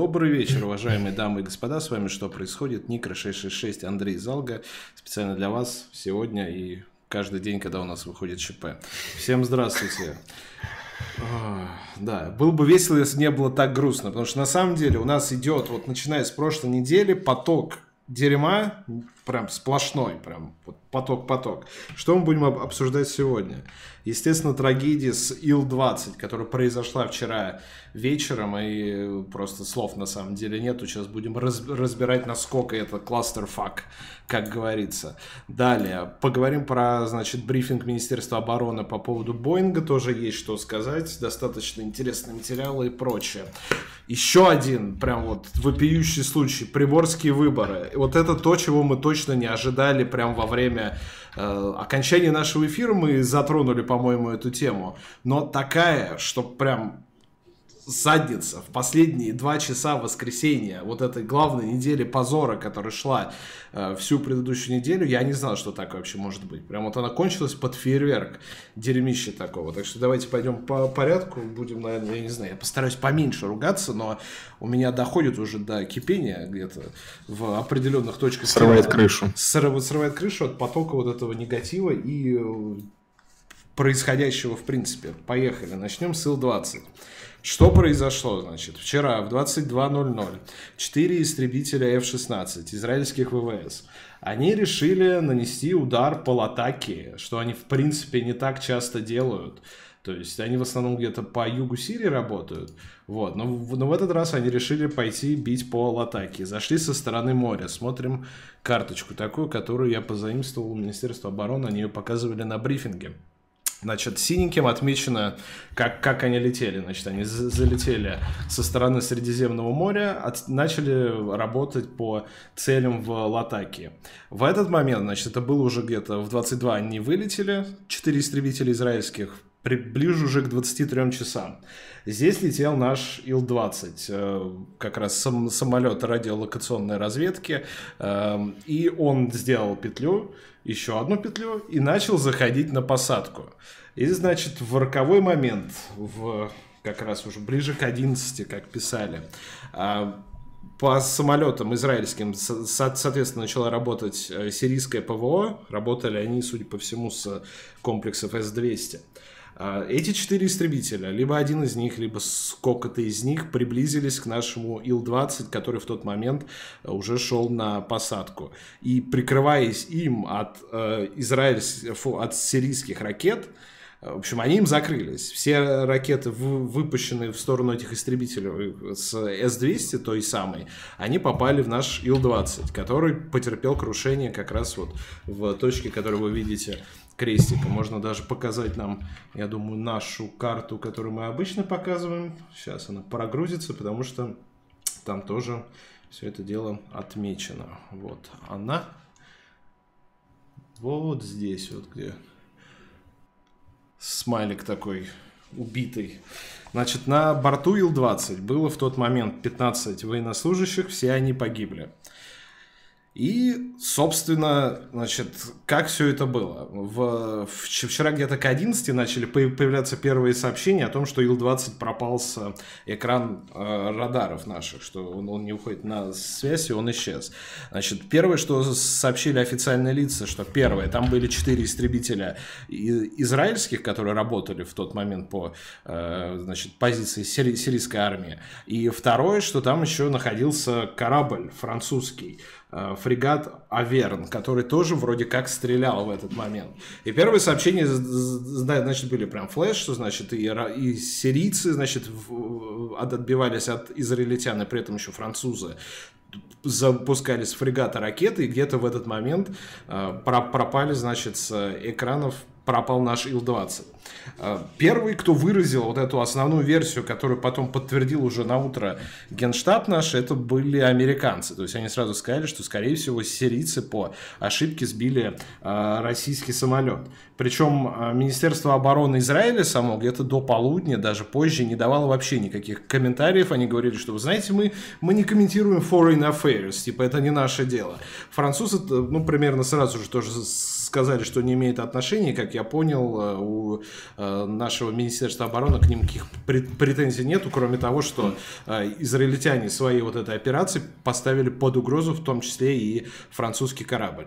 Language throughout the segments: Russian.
Добрый вечер, уважаемые дамы и господа. С вами «Что происходит?» Никра 666, Андрей Залга. Специально для вас сегодня и каждый день, когда у нас выходит ЧП. Всем здравствуйте. Да, было бы весело, если не было так грустно, потому что на самом деле у нас идет, вот начиная с прошлой недели, поток дерьма, прям сплошной, прям поток-поток. Что мы будем обсуждать сегодня? Естественно, трагедия с Ил-20, которая произошла вчера вечером, и просто слов на самом деле нету. Сейчас будем раз, разбирать, насколько это кластер-фак, как говорится. Далее, поговорим про, значит, брифинг Министерства обороны по поводу Боинга, тоже есть что сказать, достаточно интересные материалы и прочее. Еще один, прям вот, вопиющий случай, приборские выборы. Вот это то, чего мы точно не ожидали прям во время э, окончания нашего эфира, мы затронули, по-моему, эту тему. Но такая, что прям задница в последние два часа воскресенья вот этой главной недели позора, которая шла э, всю предыдущую неделю, я не знал, что так вообще может быть. Прям вот она кончилась под фейерверк дерьмища такого. Так что давайте пойдем по порядку, будем, наверное, я не знаю, я постараюсь поменьше ругаться, но у меня доходит уже до кипения где-то в определенных точках. Срывает крышу. Срывает, срывает крышу от потока вот этого негатива и э, происходящего в принципе. Поехали, начнем с Ил-20. Что произошло, значит? Вчера в 22.00 четыре истребителя F-16 израильских ВВС, они решили нанести удар по Латаке, что они в принципе не так часто делают. То есть они в основном где-то по югу Сирии работают. Вот. Но, но в этот раз они решили пойти бить по Латаке. Зашли со стороны моря. Смотрим карточку такую, которую я позаимствовал у Министерства обороны. Они ее показывали на брифинге. Значит, синеньким отмечено, как, как они летели. Значит, они залетели со стороны Средиземного моря, от, начали работать по целям в Латакии. В этот момент, значит, это было уже где-то в 22 они вылетели, 4 истребителя израильских, ближе уже к 23 часам. Здесь летел наш Ил-20, э, как раз сам, самолет радиолокационной разведки, э, и он сделал петлю, еще одну петлю и начал заходить на посадку. И, значит, в роковой момент, в как раз уже ближе к 11, как писали, а, по самолетам израильским, соответственно, начала работать э, сирийское ПВО. Работали они, судя по всему, с комплексов С-200. А, эти четыре истребителя, либо один из них, либо сколько-то из них приблизились к нашему Ил-20, который в тот момент э, уже шел на посадку. И прикрываясь им от, э, израильских, фу, от сирийских ракет, э, в общем, они им закрылись. Все ракеты, выпущенные в сторону этих истребителей э, с С-200, той самой, они попали в наш Ил-20, который потерпел крушение как раз вот в точке, которую вы видите крестика. Можно даже показать нам, я думаю, нашу карту, которую мы обычно показываем. Сейчас она прогрузится, потому что там тоже все это дело отмечено. Вот она. Вот здесь вот где смайлик такой убитый. Значит, на борту Ил-20 было в тот момент 15 военнослужащих, все они погибли. И, собственно, значит, как все это было? В, вчера где-то к 11 начали появляться первые сообщения о том, что Ил-20 пропал с экран э, радаров наших, что он, он не уходит на связь, и он исчез. Значит, первое, что сообщили официальные лица, что первое, там были четыре истребителя израильских, которые работали в тот момент по э, значит, позиции сири сирийской армии. И второе, что там еще находился корабль французский, Э, фрегат Аверн, который тоже вроде как стрелял в этот момент. И первые сообщения, значит, были прям флеш, что, значит, и, и сирийцы, значит, отбивались от израильтян, и при этом еще французы запускали с фрегата ракеты, и где-то в этот момент э, пропали, значит, с экранов пропал наш Ил-20. Э, первый, кто выразил вот эту основную версию, которую потом подтвердил уже на утро генштаб наш, это были американцы. То есть они сразу сказали, что, скорее всего, сирийцы по ошибке сбили э, российский самолет. Причем э, Министерство обороны Израиля само где-то до полудня, даже позже, не давало вообще никаких комментариев. Они говорили, что, вы знаете, мы, мы не комментируем foreign affairs, типа это не наше дело. Французы, ну, примерно сразу же тоже сказали, что не имеет отношения. Как я понял, э, у э, нашего Министерства обороны к ним никаких претензий нету, кроме того, что израильтяне свои вот этой операции поставили под угрозу, в том числе и французский корабль.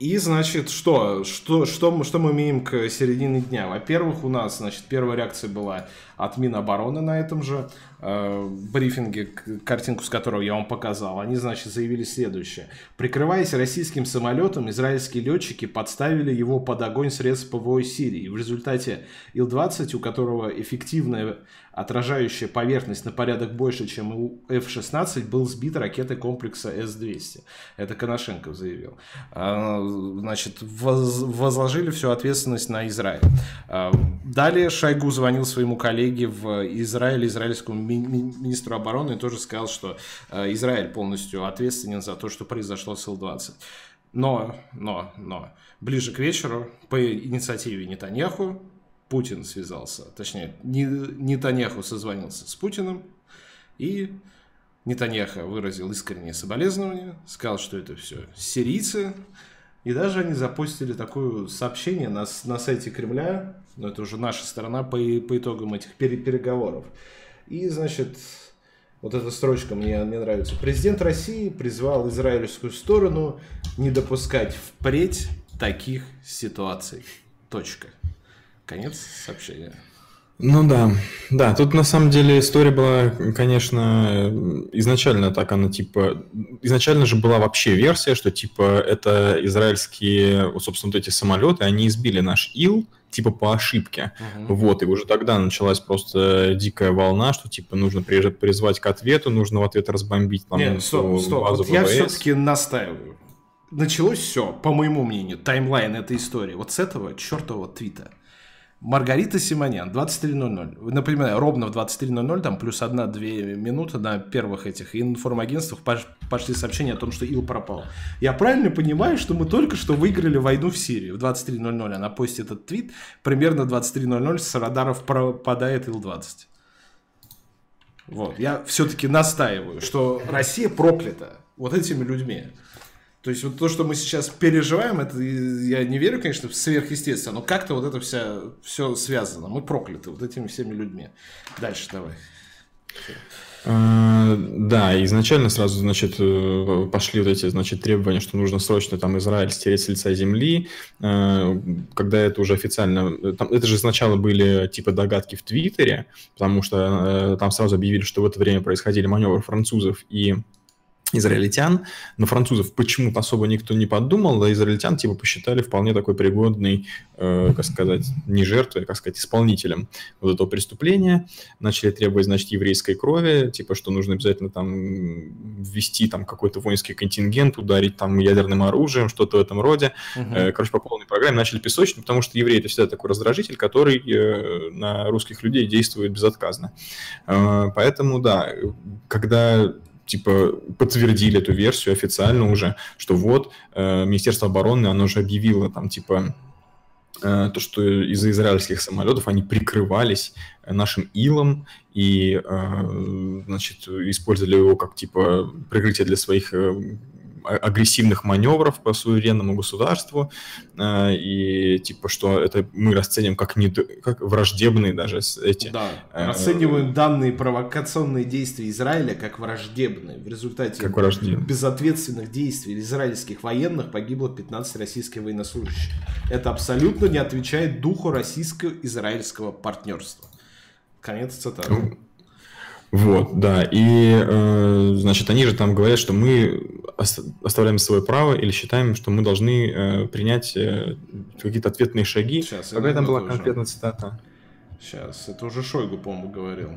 И, значит, что? Что, что, что мы имеем к середине дня? Во-первых, у нас, значит, первая реакция была от Минобороны на этом же э, брифинге, картинку с которого я вам показал. Они, значит, заявили следующее. Прикрываясь российским самолетом, израильские летчики подставили его под огонь средств ПВО Сирии. В результате Ил-20, у которого эффективная отражающая поверхность на порядок больше, чем у F-16, был сбит ракетой комплекса С-200. Это Коношенков заявил. А, значит, возложили всю ответственность на Израиль. А, далее Шойгу звонил своему коллеге в Израиле, израильскому министру обороны, тоже сказал, что а, Израиль полностью ответственен за то, что произошло с Ил-20. Но, но, но, ближе к вечеру по инициативе Нетаньяху Путин связался, точнее, Нетаньяху созвонился с Путиным, и Нетаньяху выразил искреннее соболезнование, сказал, что это все сирийцы, и даже они запустили такое сообщение на, на сайте Кремля, но это уже наша сторона по, по итогам этих переговоров. И, значит, вот эта строчка мне, мне нравится. Президент России призвал израильскую сторону не допускать впредь таких ситуаций. Точка. Конец сообщения. Ну да, да, тут на самом деле история была, конечно, изначально так, она типа, изначально же была вообще версия, что типа это израильские, собственно, вот эти самолеты, они избили наш Ил, типа по ошибке. Uh-huh. Вот, и уже тогда началась просто дикая волна, что типа нужно призвать к ответу, нужно в ответ разбомбить там Нет, стоп, стоп. базу вот Я все-таки настаиваю. Началось все, по моему мнению, таймлайн этой истории вот с этого чертового твита. Маргарита Симонян, 23.00. Напоминаю, ровно в 23.00, там плюс одна-две минуты на первых этих информагентствах пошли сообщения о том, что Ил пропал. Я правильно понимаю, что мы только что выиграли войну в Сирии. В 23.00 она постит этот твит, примерно в 23.00 с радаров пропадает Ил-20. Вот, я все-таки настаиваю, что Россия проклята вот этими людьми. То есть вот то, что мы сейчас переживаем, это я не верю, конечно, в сверхъестественно, но как-то вот это вся, все связано. Мы прокляты вот этими всеми людьми. Дальше давай. А, да, изначально сразу, значит, э, пошли вот эти, значит, требования, что нужно срочно там Израиль стереть с лица земли, а, когда это уже официально, там, это же сначала были типа догадки в Твиттере, потому что э, там сразу объявили, что в это время происходили маневры французов и израильтян, но французов почему-то особо никто не подумал, да израильтян типа посчитали вполне такой пригодный, э, как сказать, не жертвой, а, как сказать, исполнителем вот этого преступления. Начали требовать, значит, еврейской крови, типа, что нужно обязательно там ввести там какой-то воинский контингент, ударить там ядерным оружием, что-то в этом роде. Угу. Э, короче, по полной программе начали песочник, потому что евреи это всегда такой раздражитель, который э, на русских людей действует безотказно. Э, поэтому, да, когда типа подтвердили эту версию официально уже, что вот э, Министерство обороны, оно уже объявило там типа э, то, что из-за израильских самолетов они прикрывались нашим илом и, э, значит, использовали его как типа прикрытие для своих э, агрессивных маневров по суверенному государству, э, и типа, что это мы расценим как, не, как враждебные даже эти... Да, э, расцениваем данные провокационные действия Израиля как враждебные. В результате как враждебные. безответственных действий израильских военных погибло 15 российских военнослужащих. Это абсолютно не отвечает духу российско-израильского партнерства. Конец цитаты. Вот, да. И, э, значит, они же там говорят, что мы оставляем свое право или считаем, что мы должны э, принять э, какие-то ответные шаги. Сейчас, Какая там была конкретная цитата? Сейчас, это уже Шойгу, по-моему, говорил.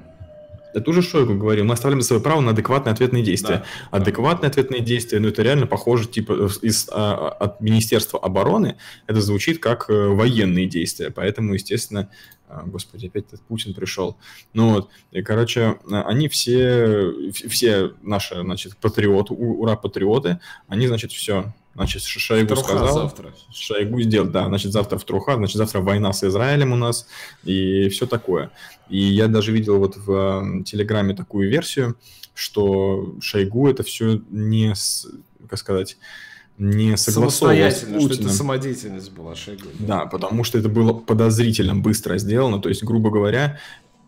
Это уже Шойгу говорил. Мы оставляем свое право на адекватные ответные действия. Да, адекватные да. ответные действия, ну это реально похоже, типа, из, а, от Министерства обороны, это звучит как военные действия. Поэтому, естественно, господи, опять этот Путин пришел. Ну вот, и, короче, а, они все, все наши, значит, патриоты, ура, патриоты, они, значит, все, значит, Шойгу сказал. завтра. Шойгу сделал, да, значит, завтра в Труха, значит, завтра война с Израилем у нас и все такое. И я даже видел вот в Телеграме такую версию, что Шойгу это все не, как сказать, не согласовывалось с что это самодеятельность была Шойгу. Да, потому что это было подозрительно быстро сделано. То есть, грубо говоря,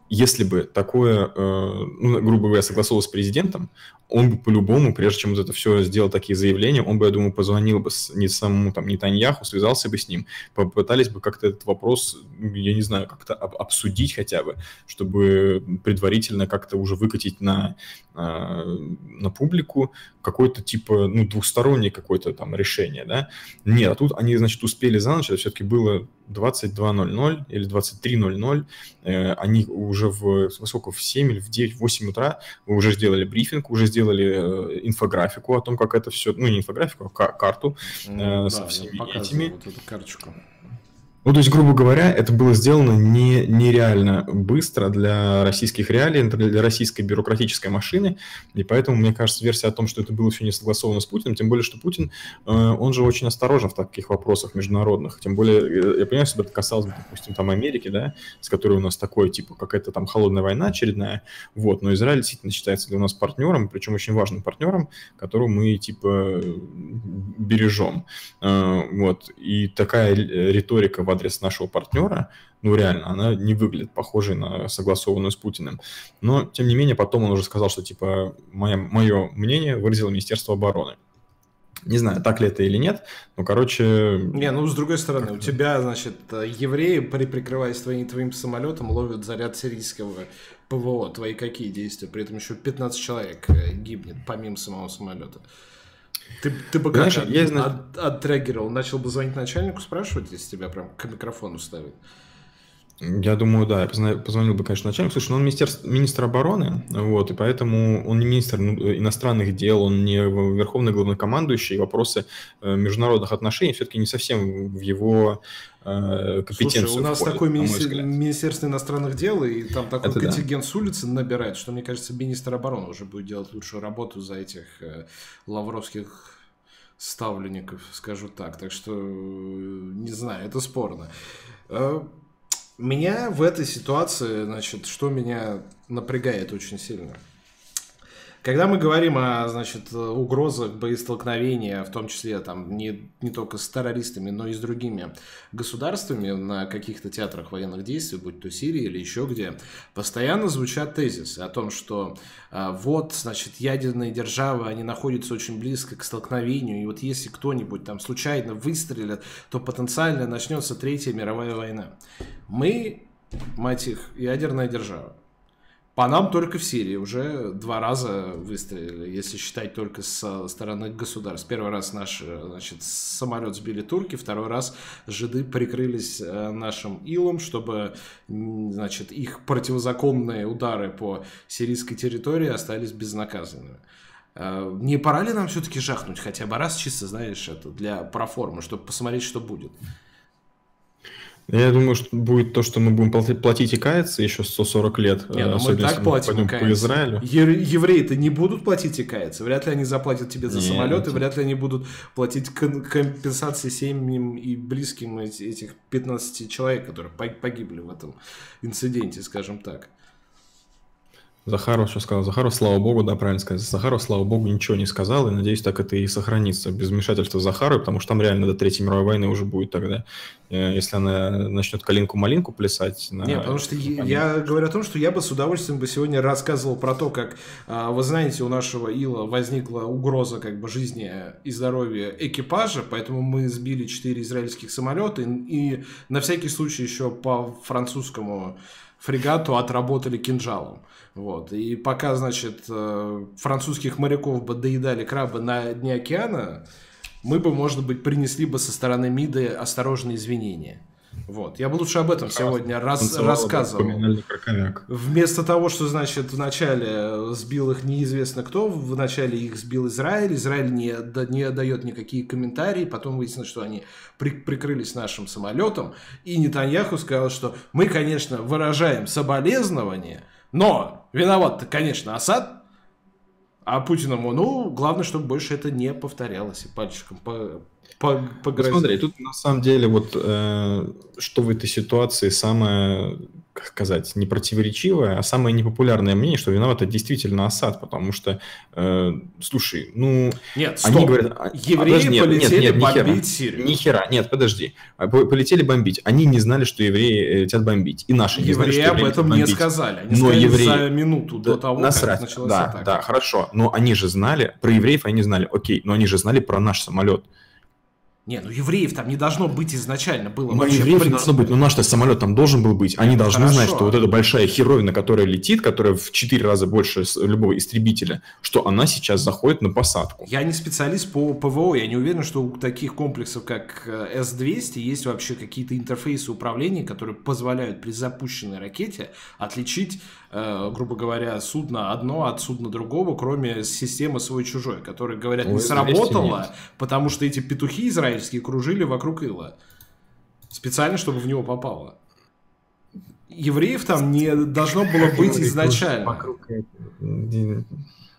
если бы такое, э, ну, грубо говоря, согласовалось с президентом, он бы по-любому, прежде чем вот это все сделал такие заявления, он бы, я думаю, позвонил бы с, не самому там Нетаньяху, связался бы с ним, попытались бы как-то этот вопрос, я не знаю, как-то об- обсудить хотя бы, чтобы предварительно как-то уже выкатить на, э, на публику какое-то типа, ну, двухстороннее какое-то там решение, да. Нет, а тут они, значит, успели за ночь, это все-таки было 22.00 или 23.00, э, они уже в, во сколько, в 7 или в 9, в 8 утра уже сделали брифинг, уже сделали э, инфографику о том, как это все, ну, не инфографику, а ка- карту, Ну, э, со да, всеми этими. вот эту карточку. Ну, то есть, грубо говоря, это было сделано не, нереально быстро для российских реалий, для российской бюрократической машины, и поэтому, мне кажется, версия о том, что это было все не согласовано с Путиным, тем более, что Путин, э, он же очень осторожен в таких вопросах международных, тем более, э, я понимаю, если бы это касалось, допустим, там Америки, да, с которой у нас такое, типа, какая-то там холодная война очередная, вот, но Израиль действительно считается для нас партнером, причем очень важным партнером, которого мы, типа, бережем, Э, вот, и такая риторика в адрес нашего партнера, ну, реально, она не выглядит похожей на согласованную с Путиным. Но, тем не менее, потом он уже сказал, что, типа, мое, мое мнение выразило Министерство обороны. Не знаю, так ли это или нет, но, короче... Не, ну с другой стороны, у тебя, значит, евреи, при прикрываясь твоим, твоим самолетом, ловят заряд сирийского ПВО. Твои какие действия? При этом еще 15 человек э, гибнет, помимо самого самолета. Ты, ты бы как Знаешь, от- я зна- от- отреагировал? Начал бы звонить начальнику, спрашивать, если тебя прям к микрофону ставят? Я думаю, да, я позвонил бы, конечно, начальнику. Слушай, ну он министр, министр обороны, вот, и поэтому он не министр ну, иностранных дел, он не верховный главнокомандующий, и вопросы э, международных отношений все-таки не совсем в его э, компетенцию Слушай, у нас такое на мой министер-. Министерство иностранных дел, и там такой Это да. контингент с улицы набирает, что, мне кажется, министр обороны уже будет делать лучшую работу за этих э, лавровских ставленников, скажу так. Так что, э, не знаю, это спорно. Меня в этой ситуации, значит, что меня напрягает очень сильно. Когда мы говорим о, значит, угрозах боестолкновения, в том числе там не, не только с террористами, но и с другими государствами на каких-то театрах военных действий, будь то Сирия или еще где, постоянно звучат тезисы о том, что а, вот, значит, ядерные державы, они находятся очень близко к столкновению, и вот если кто-нибудь там случайно выстрелит, то потенциально начнется Третья мировая война. Мы, мать их, ядерная держава. По нам только в Сирии уже два раза выстрелили, если считать только со стороны государств. Первый раз наш значит, самолет сбили турки, второй раз жиды прикрылись э, нашим илом, чтобы значит, их противозаконные удары по сирийской территории остались безнаказанными. Э, Не пора ли нам все-таки жахнуть хотя бы раз, чисто, знаешь, это для проформы, чтобы посмотреть, что будет? Я думаю, что будет то, что мы будем плати- платить и каяться еще 140 лет. Не, э, ну мы особенно так если платим пойдем по. Израилю. Евреи-то не будут платить и каяться. Вряд ли они заплатят тебе за Нет. самолеты, вряд ли они будут платить компенсации семьям и близким эти- этих 15 человек, которые по- погибли в этом инциденте, скажем так. Захаров что сказал? Захаров, слава богу, да, правильно сказать. Захаров, слава богу, ничего не сказал, и надеюсь, так это и сохранится без вмешательства Захарова, потому что там реально до Третьей мировой войны уже будет тогда, э, если она начнет калинку-малинку плясать. На... Не, потому что я, я говорю о том, что я бы с удовольствием бы сегодня рассказывал про то, как, а, вы знаете, у нашего Ила возникла угроза как бы жизни и здоровья экипажа, поэтому мы сбили 4 израильских самолета и, и на всякий случай еще по французскому фрегату отработали кинжалом. Вот. И пока, значит, э, французских моряков бы доедали крабы на дне океана, мы бы, может быть, принесли бы со стороны МИДы осторожные извинения. Вот. Я бы лучше об этом сегодня раз, рассказывал. Вместо того, что, значит, вначале сбил их неизвестно кто, вначале их сбил Израиль, Израиль не, да- не дает никакие комментарии, потом выяснилось, что они при- прикрылись нашим самолетом, и Нетаньяху сказал, что мы, конечно, выражаем соболезнования, но виноват-то, конечно, Асад, а Путин ему, ну, главное, чтобы больше это не повторялось, и пальчиком по, по, погрозил. Смотри, тут на самом деле вот э, что в этой ситуации самое как сказать, не противоречивое, а самое непопулярное мнение, что виноват это действительно Асад, потому что, э, слушай, ну... Нет, стоп. Они говорят, а, Евреи подожди, нет, полетели нет, нет, бомбить Сирию. Ни хера, нет, подожди. А, полетели бомбить. Они не знали, что евреи э, летят бомбить. И наши евреи не знали, что об этом не сказали. Они Но сказали евреи... за минуту до того, насрать. как началась да, атака. Да, хорошо. Но они же знали, про евреев они знали, окей, но они же знали про наш самолет. Не, ну евреев там не должно быть изначально. Было ну, евреев не должно быть, но наш-то самолет там должен был быть. Они должны Хорошо. знать, что вот эта большая херовина, которая летит, которая в 4 раза больше любого истребителя, что она сейчас заходит на посадку. Я не специалист по ПВО, я не уверен, что у таких комплексов, как э, С-200, есть вообще какие-то интерфейсы управления, которые позволяют при запущенной ракете отличить грубо говоря, судно одно от судна другого, кроме системы свой-чужой, которая, говорят, не сработала, потому что эти петухи израильские кружили вокруг Ила. Специально, чтобы в него попало. Евреев там не должно было быть изначально.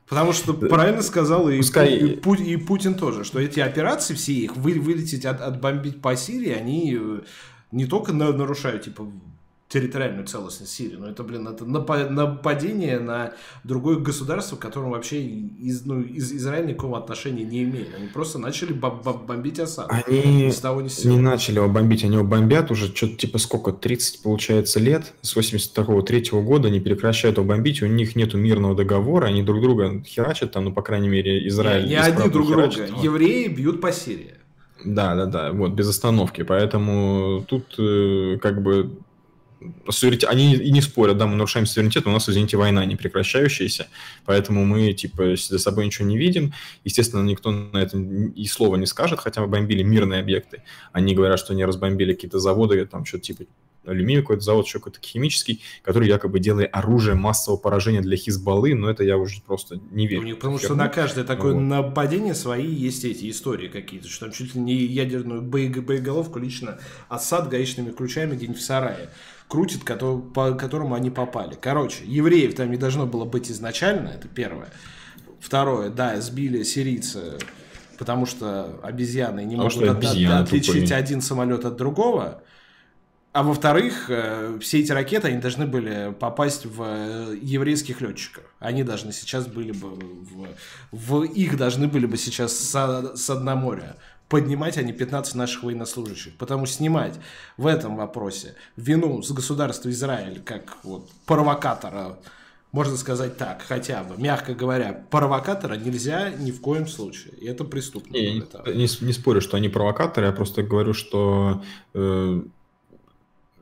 Потому что правильно сказал и, Пускай... и, и Путин тоже, что эти операции все их вы, вылететь, от, отбомбить по Сирии, они э, не только нарушают типа территориальную целостность Сирии. Но это, блин, это нападение на другое государство, к которому вообще из, ну, из Израиля никакого отношения не имеет. Они просто начали бомбить Асад. Они того не, не начали его бомбить, они его бомбят уже что-то типа сколько, 30, получается, лет. С 82-3 года они прекращают его бомбить, у них нет мирного договора, они друг друга херачат там, ну, по крайней мере, Израиль... Не, не одни друг друга. Евреи бьют по Сирии. Да, да, да, вот, без остановки. Поэтому тут э, как бы суверенитет, они и не спорят, да, мы нарушаем суверенитет, но у нас, извините, война не прекращающаяся, поэтому мы, типа, за собой ничего не видим. Естественно, никто на это и слова не скажет, хотя мы бомбили мирные объекты. Они говорят, что они разбомбили какие-то заводы, там что-то типа алюминий какой-то завод, еще какой-то химический, который якобы делает оружие массового поражения для Хизбаллы, но это я уже просто не верю. Ну, потому что на каждое такое вот. нападение свои есть эти истории какие-то, что там чуть ли не ядерную боеголовку лично Асад гаечными ключами где-нибудь в сарае крутит, который, по которому они попали. Короче, евреев там не должно было быть изначально, это первое. Второе, да, сбили сирийцы, потому что обезьяны не потому могут от, обезьяны от, отличить тупые. один самолет от другого. А во-вторых, э, все эти ракеты, они должны были попасть в э, еврейских летчиков. Они должны сейчас были бы, в, в их должны были бы сейчас с, с дна поднимать они 15 наших военнослужащих. Потому снимать в этом вопросе вину с государства Израиль как вот провокатора, можно сказать так, хотя бы, мягко говоря, провокатора нельзя ни в коем случае. И это преступно. Не, не, не, не спорю, что они провокаторы, я просто говорю, что э,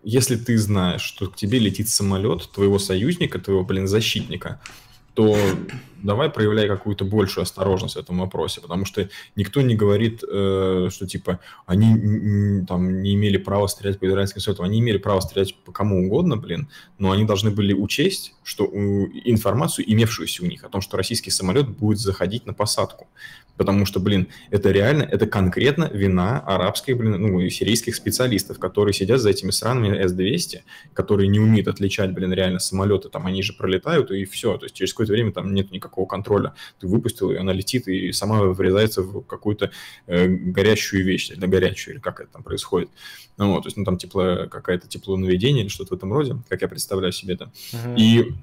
если ты знаешь, что к тебе летит самолет твоего союзника, твоего, блин, защитника, то давай проявляй какую-то большую осторожность в этом вопросе, потому что никто не говорит, э, что типа они там не имели права стрелять по израильским самолетам, они имели право стрелять по кому угодно, блин, но они должны были учесть, что информацию, имевшуюся у них, о том, что российский самолет будет заходить на посадку, потому что, блин, это реально, это конкретно вина арабских, блин, ну и сирийских специалистов, которые сидят за этими странами С-200, которые не умеют отличать, блин, реально самолеты, там они же пролетают и все, то есть через какое-то время там нет никакого контроля. Ты выпустил, и она летит и сама врезается в какую-то э, горящую вещь, или горячую, или как это там происходит. Ну, вот, то есть, ну, там тепло, какая-то теплонаведение или что-то в этом роде, как я представляю себе это. Uh-huh. И,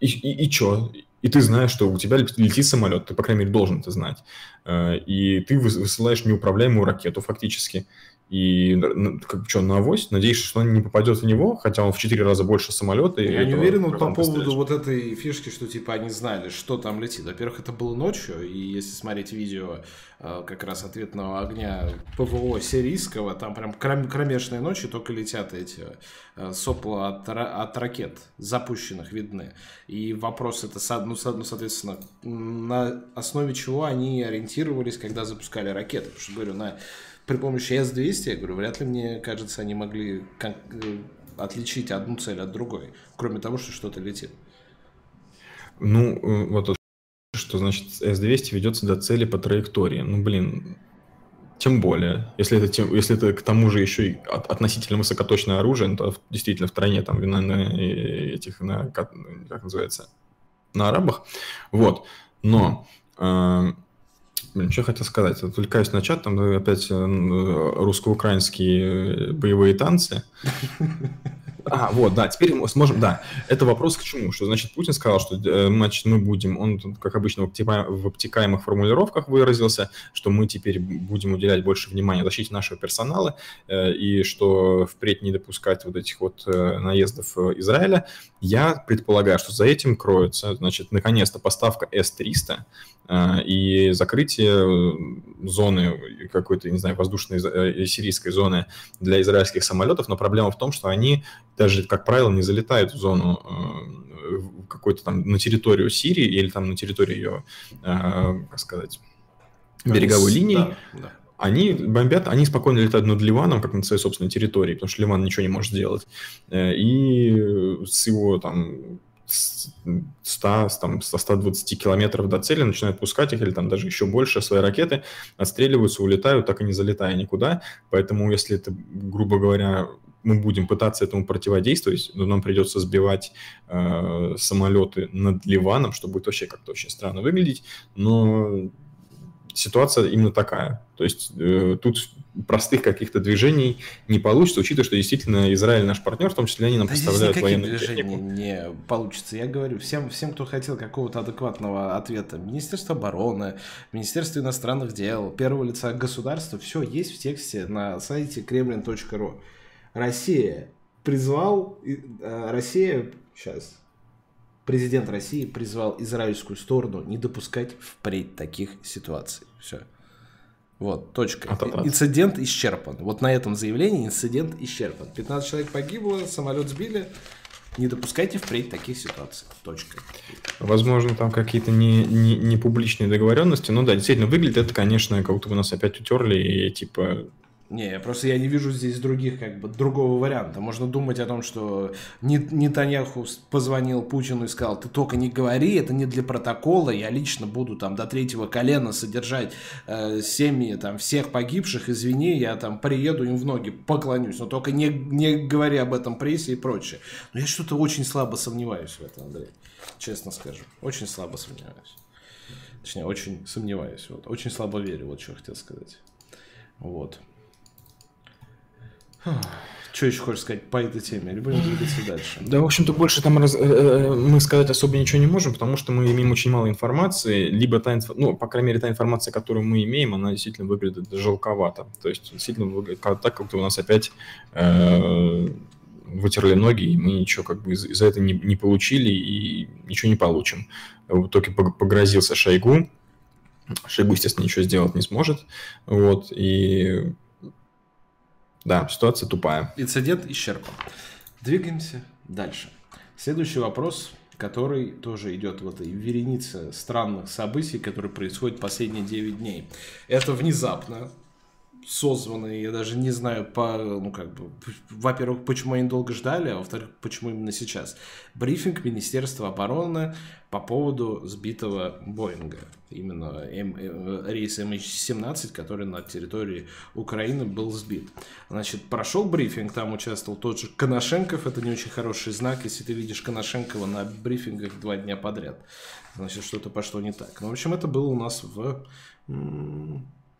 и, и, и что? И ты знаешь, что у тебя летит самолет, ты, по крайней мере, должен это знать. Э, и ты высылаешь неуправляемую ракету фактически и как что, на авось, надеешься, что он не попадет в него, хотя он в 4 раза больше самолета. Я не уверен по поводу вот этой фишки, что типа они знали, что там летит. Во-первых, это было ночью, и если смотреть видео э, как раз ответного огня ПВО сирийского, там прям кром- кромешные ночи только летят эти э, сопла от, от ракет, запущенных видны. И вопрос это, ну, ну, соответственно, на основе чего они ориентировались, когда запускали ракеты. Потому что, говорю, на при помощи S200, я говорю, вряд ли, мне кажется, они могли э, отличить одну цель от другой, кроме того, что что-то летит. Ну, э, вот что значит S200 ведется до цели по траектории. Ну, блин, тем более, если это, тем, если это к тому же еще и относительно высокоточное оружие, ну, то действительно в стране там на, на этих, на, как, как называется, на арабах. Вот. Но э, Блин, что я хотел сказать? Отвлекаюсь на чат, там опять э, русско-украинские э, боевые танцы. А, вот, да, теперь мы сможем, да. Это вопрос к чему? Что, значит, Путин сказал, что, э, значит, мы будем, он, как обычно, в обтекаемых формулировках выразился, что мы теперь будем уделять больше внимания защите нашего персонала, э, и что впредь не допускать вот этих вот э, наездов Израиля. Я предполагаю, что за этим кроется, значит, наконец-то поставка С-300 и закрытие зоны какой-то, не знаю, воздушной сирийской зоны для израильских самолетов, но проблема в том, что они даже, как правило, не залетают в зону э, какой-то там на территорию Сирии или там на территорию ее, э, как сказать, береговой линии. Да, да. Они бомбят, они спокойно летают над Ливаном, как на своей собственной территории, потому что Ливан ничего не может сделать. Э, и с его там 100, там, 120 километров до цели начинают пускать их, или там даже еще больше свои ракеты, отстреливаются, улетают, так и не залетая никуда. Поэтому, если это, грубо говоря, мы будем пытаться этому противодействовать, но нам придется сбивать э, самолеты над Ливаном, что будет вообще как-то очень странно выглядеть. Но ситуация именно такая. То есть э, тут простых каких-то движений не получится, учитывая, что действительно Израиль наш партнер, в том числе они нам да поставляют военную технику. не получится. Я говорю всем, всем, кто хотел какого-то адекватного ответа, Министерство обороны, Министерство иностранных дел, первого лица государства, все есть в тексте на сайте kremlin.ru. Россия призвал, э, Россия, сейчас, президент России призвал израильскую сторону не допускать впредь таких ситуаций. Все. Вот, точка. А инцидент исчерпан. Вот на этом заявлении инцидент исчерпан. 15 человек погибло, самолет сбили. Не допускайте впредь таких ситуаций. Точка. Возможно, там какие-то не, не, не публичные договоренности. Но да, действительно, выглядит это, конечно, как будто бы нас опять утерли и типа не, просто я не вижу здесь других, как бы, другого варианта. Можно думать о том, что Нетаньяху позвонил Путину и сказал, ты только не говори, это не для протокола, я лично буду там до третьего колена содержать э, семьи там всех погибших, извини, я там приеду им в ноги, поклонюсь, но только не, не говори об этом прессе и прочее. Но я что-то очень слабо сомневаюсь в этом, Андрей, честно скажу, очень слабо сомневаюсь. Точнее, очень сомневаюсь, вот, очень слабо верю, вот что хотел сказать. Вот. Что еще хочешь сказать по этой теме? Или будем двигаться дальше? Да, в общем-то, больше там раз, э, э, мы сказать особо ничего не можем, потому что мы имеем очень мало информации, либо та, инф... ну, по крайней мере, та информация, которую мы имеем, она действительно выглядит жалковато. То есть, действительно выглядит так, как-то у нас опять э, вытерли ноги, и мы ничего как бы из- из-за этого не, не получили и ничего не получим. В итоге погрозился Шойгу, Шойгу, естественно, ничего сделать не сможет. Вот, и да, ситуация тупая. Инцидент исчерпан. Двигаемся дальше. Следующий вопрос, который тоже идет в этой веренице странных событий, которые происходят последние 9 дней. Это внезапно созваны, я даже не знаю, по, ну, как бы, во-первых, почему они долго ждали, а во-вторых, почему именно сейчас. Брифинг Министерства обороны по поводу сбитого Боинга, именно М, э, рейс MH17, который на территории Украины был сбит. Значит, прошел брифинг, там участвовал тот же Коношенков, это не очень хороший знак, если ты видишь Коношенкова на брифингах два дня подряд. Значит, что-то пошло не так. Ну, в общем, это было у нас в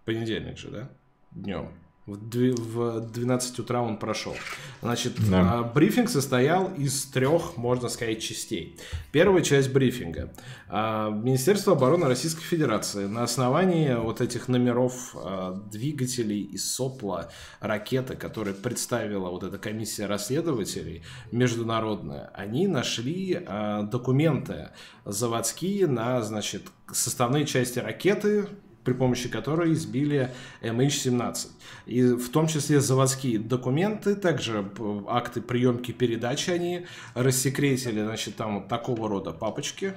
понедельник же, да? Днем. В 12 утра он прошел. Значит, да. А, брифинг состоял из трех, можно сказать, частей. Первая часть брифинга. А, Министерство обороны Российской Федерации на основании вот этих номеров а, двигателей из сопла ракеты, которые представила вот эта комиссия расследователей международная, они нашли документы заводские на, значит, составные части ракеты, при помощи которой избили MH17. И в том числе заводские документы, также акты приемки передачи они рассекретили, значит, там вот такого рода папочки,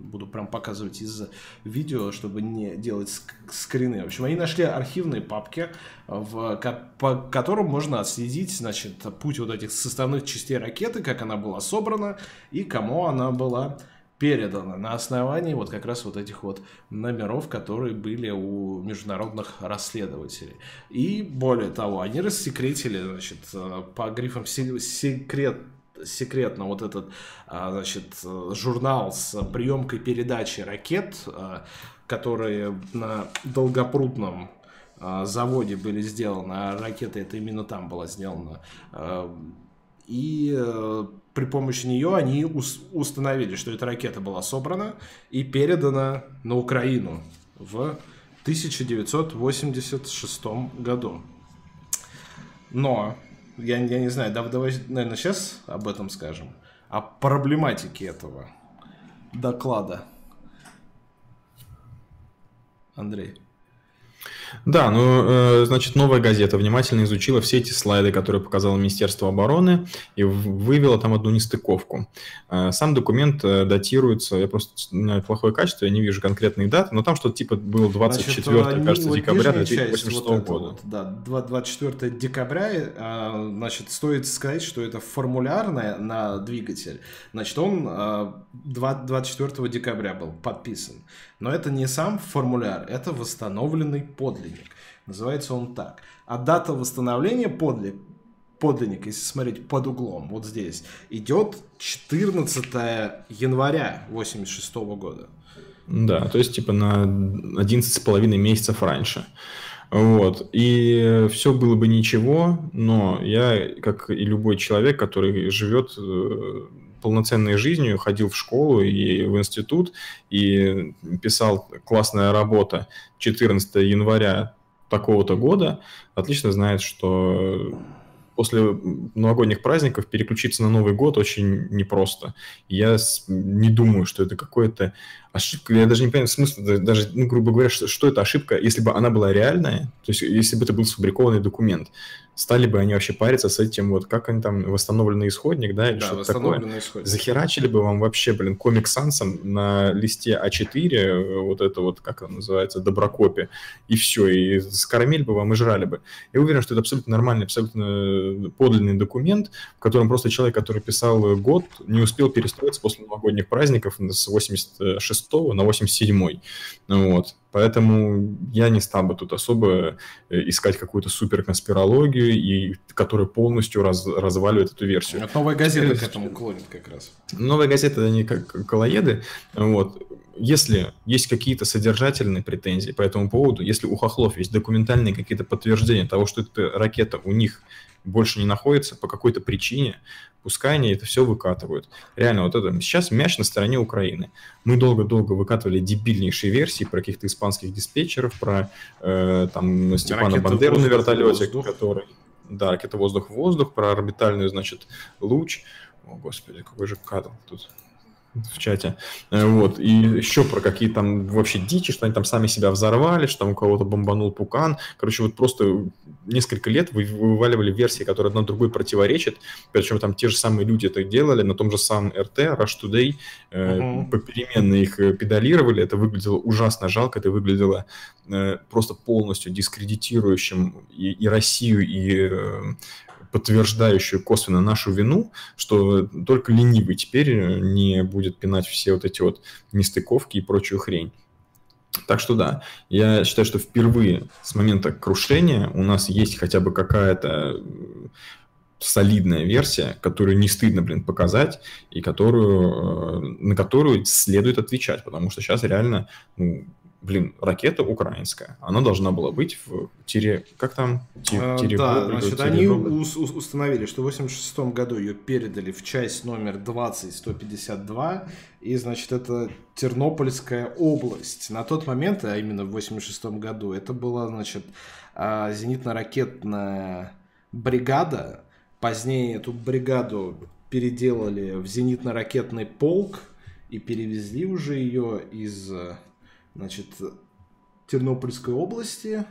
буду прям показывать из видео, чтобы не делать скрины. В общем, они нашли архивные папки, в, по которым можно отследить, значит, путь вот этих составных частей ракеты, как она была собрана и кому она была передано на основании вот как раз вот этих вот номеров, которые были у международных расследователей. И более того, они рассекретили, значит, э, по грифам секрет секретно вот этот, э, значит, журнал с приемкой передачи ракет, э, которые на Долгопрудном заводе были сделаны, а ракета это именно там была сделана и э, при помощи нее они установили, что эта ракета была собрана и передана на Украину в 1986 году. Но, я, я не знаю, давай, наверное, сейчас об этом скажем. О проблематике этого доклада. Андрей. Да, ну, э, значит, новая газета внимательно изучила все эти слайды, которые показало Министерство обороны, и вывела там одну нестыковку. Э, сам документ э, датируется, я просто, плохое качество, я не вижу конкретные даты, но там что-то типа было 24, значит, кажется, вот декабря 2086 вот года. Вот, да, 24 декабря, значит, стоит сказать, что это формулярное на двигатель, значит, он 24 декабря был подписан. Но это не сам формуляр, это восстановленный подлинник. Называется он так. А дата восстановления подлинника подлинник, если смотреть под углом, вот здесь, идет 14 января 86 года. Да, то есть типа на 11,5 месяцев раньше. Вот. И все было бы ничего, но я, как и любой человек, который живет э, полноценной жизнью, ходил в школу и в институт, и писал классная работа 14 января такого-то года, отлично знает, что после новогодних праздников переключиться на Новый год очень непросто. Я не думаю, что это какое-то ошибка. Я даже не понимаю смысла, даже, ну, грубо говоря, что, что это ошибка, если бы она была реальная, то есть если бы это был сфабрикованный документ стали бы они вообще париться с этим, вот как они там, восстановленный исходник, да, или да, что-то такое. Исходник. Захерачили бы вам вообще, блин, комик сансом на листе А4, вот это вот, как это называется, доброкопи, и все, и скормили бы вам и жрали бы. Я уверен, что это абсолютно нормальный, абсолютно подлинный документ, в котором просто человек, который писал год, не успел перестроиться после новогодних праздников с 86 на 87 вот. Поэтому я не стал бы тут особо э, искать какую-то супер конспирологию, и, которая полностью раз, разваливает эту версию. Вот новая газета к этому клонит как раз. Новая газета, они как колоеды. Вот. Если есть какие-то содержательные претензии по этому поводу, если у хохлов есть документальные какие-то подтверждения того, что эта ракета у них больше не находится по какой-то причине, пускай они это все выкатывают. Реально, вот это сейчас мяч на стороне Украины. Мы долго-долго выкатывали дебильнейшие версии про каких-то испанских диспетчеров, про э, там Степана Ракета Бандеру на вертолете, воздух. который... Да, ракета воздух-воздух, про орбитальную, значит, луч. О, господи, какой же кадр тут в чате. Э, вот. И еще про какие там вообще дичи, что они там сами себя взорвали, что там у кого-то бомбанул пукан. Короче, вот просто несколько лет вы вываливали версии, которые одна другой противоречат. Причем там те же самые люди это делали на том же самом РТ, Rush Today, uh-huh. попеременно их э, педалировали. Это выглядело ужасно жалко, это выглядело просто полностью дискредитирующим и, и Россию, и подтверждающую косвенно нашу вину, что только ленивый теперь не будет пинать все вот эти вот нестыковки и прочую хрень. Так что да, я считаю, что впервые с момента крушения у нас есть хотя бы какая-то солидная версия, которую не стыдно, блин, показать, и которую, э, на которую следует отвечать, потому что сейчас реально ну, блин, ракета украинская, она должна была быть в тире, как там? Тире, да, значит, тире они ус- установили, что в 86 году ее передали в часть номер 20152, и, значит, это Тернопольская область. На тот момент, а именно в 86 году, это была, значит, а, зенитно-ракетная бригада. Позднее эту бригаду переделали в зенитно-ракетный полк и перевезли уже ее из значит, Тернопольской области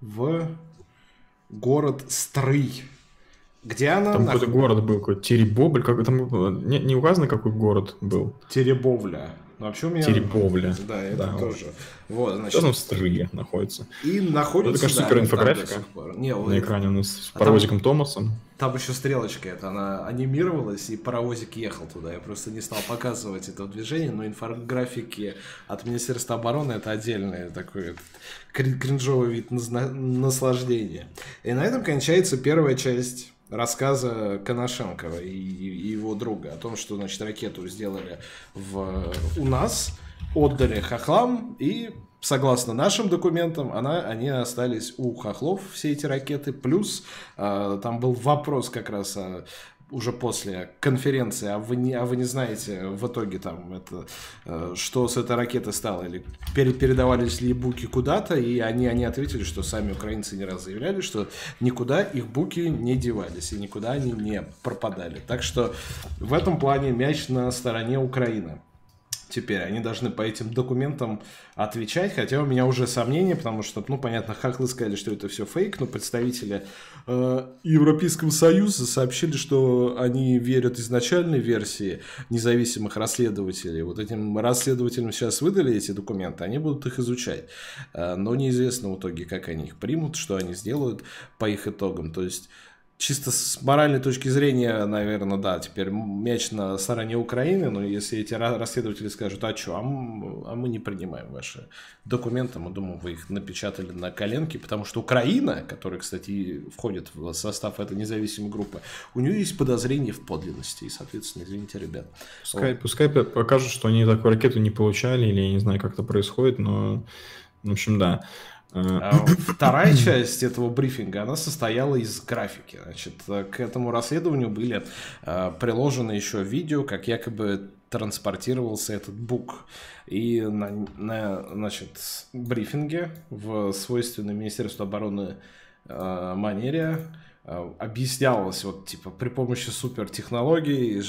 в город Стрый. Где она? Там какой-то город был, какой-то Теребобль, как там не, не указано, какой город был. Теребовля. Ну, вообще у меня... Теребовля. Да, это да, тоже. Вот, значит... Сейчас он в Стрые находится. И находится... Это, конечно, да, супер инфографика. Не, на это... экране у нас с а паровозиком там... Томасом. Там еще стрелочка это, она анимировалась, и паровозик ехал туда. Я просто не стал показывать это движение, но инфографики от Министерства обороны это отдельный такой кринжовый вид наслаждения. И на этом кончается первая часть рассказа Коношенкова и, и его друга о том, что, значит, ракету сделали в, у нас, отдали хохлам, и, согласно нашим документам, она, они остались у хохлов, все эти ракеты, плюс э, там был вопрос как раз о уже после конференции, а вы не, а вы не знаете в итоге там это, э, что с этой ракеты стало, или пере, передавались ли буки куда-то, и они, они ответили, что сами украинцы не раз заявляли, что никуда их буки не девались, и никуда они не пропадали. Так что в этом плане мяч на стороне Украины теперь. Они должны по этим документам отвечать, хотя у меня уже сомнения, потому что, ну, понятно, хахлы сказали, что это все фейк, но представители э, Европейского Союза сообщили, что они верят изначальной версии независимых расследователей. Вот этим расследователям сейчас выдали эти документы, они будут их изучать. Э, но неизвестно в итоге, как они их примут, что они сделают по их итогам. То есть чисто с моральной точки зрения, наверное, да, теперь мяч на стороне Украины, но если эти расследователи скажут, а что, а, а мы не принимаем ваши документы, мы думаем, вы их напечатали на коленке, потому что Украина, которая, кстати, входит в состав этой независимой группы, у нее есть подозрение в подлинности, и, соответственно, извините, ребят. Пускай, вот. пускай покажут, что они такую ракету не получали, или я не знаю, как это происходит, но, в общем, да. А вторая часть этого брифинга, она состояла из графики. Значит, к этому расследованию были э, приложены еще видео, как якобы транспортировался этот бук. И на, на значит, брифинге в свойственной Министерству обороны э, манере Э, объяснялось вот типа при помощи супертехнологий,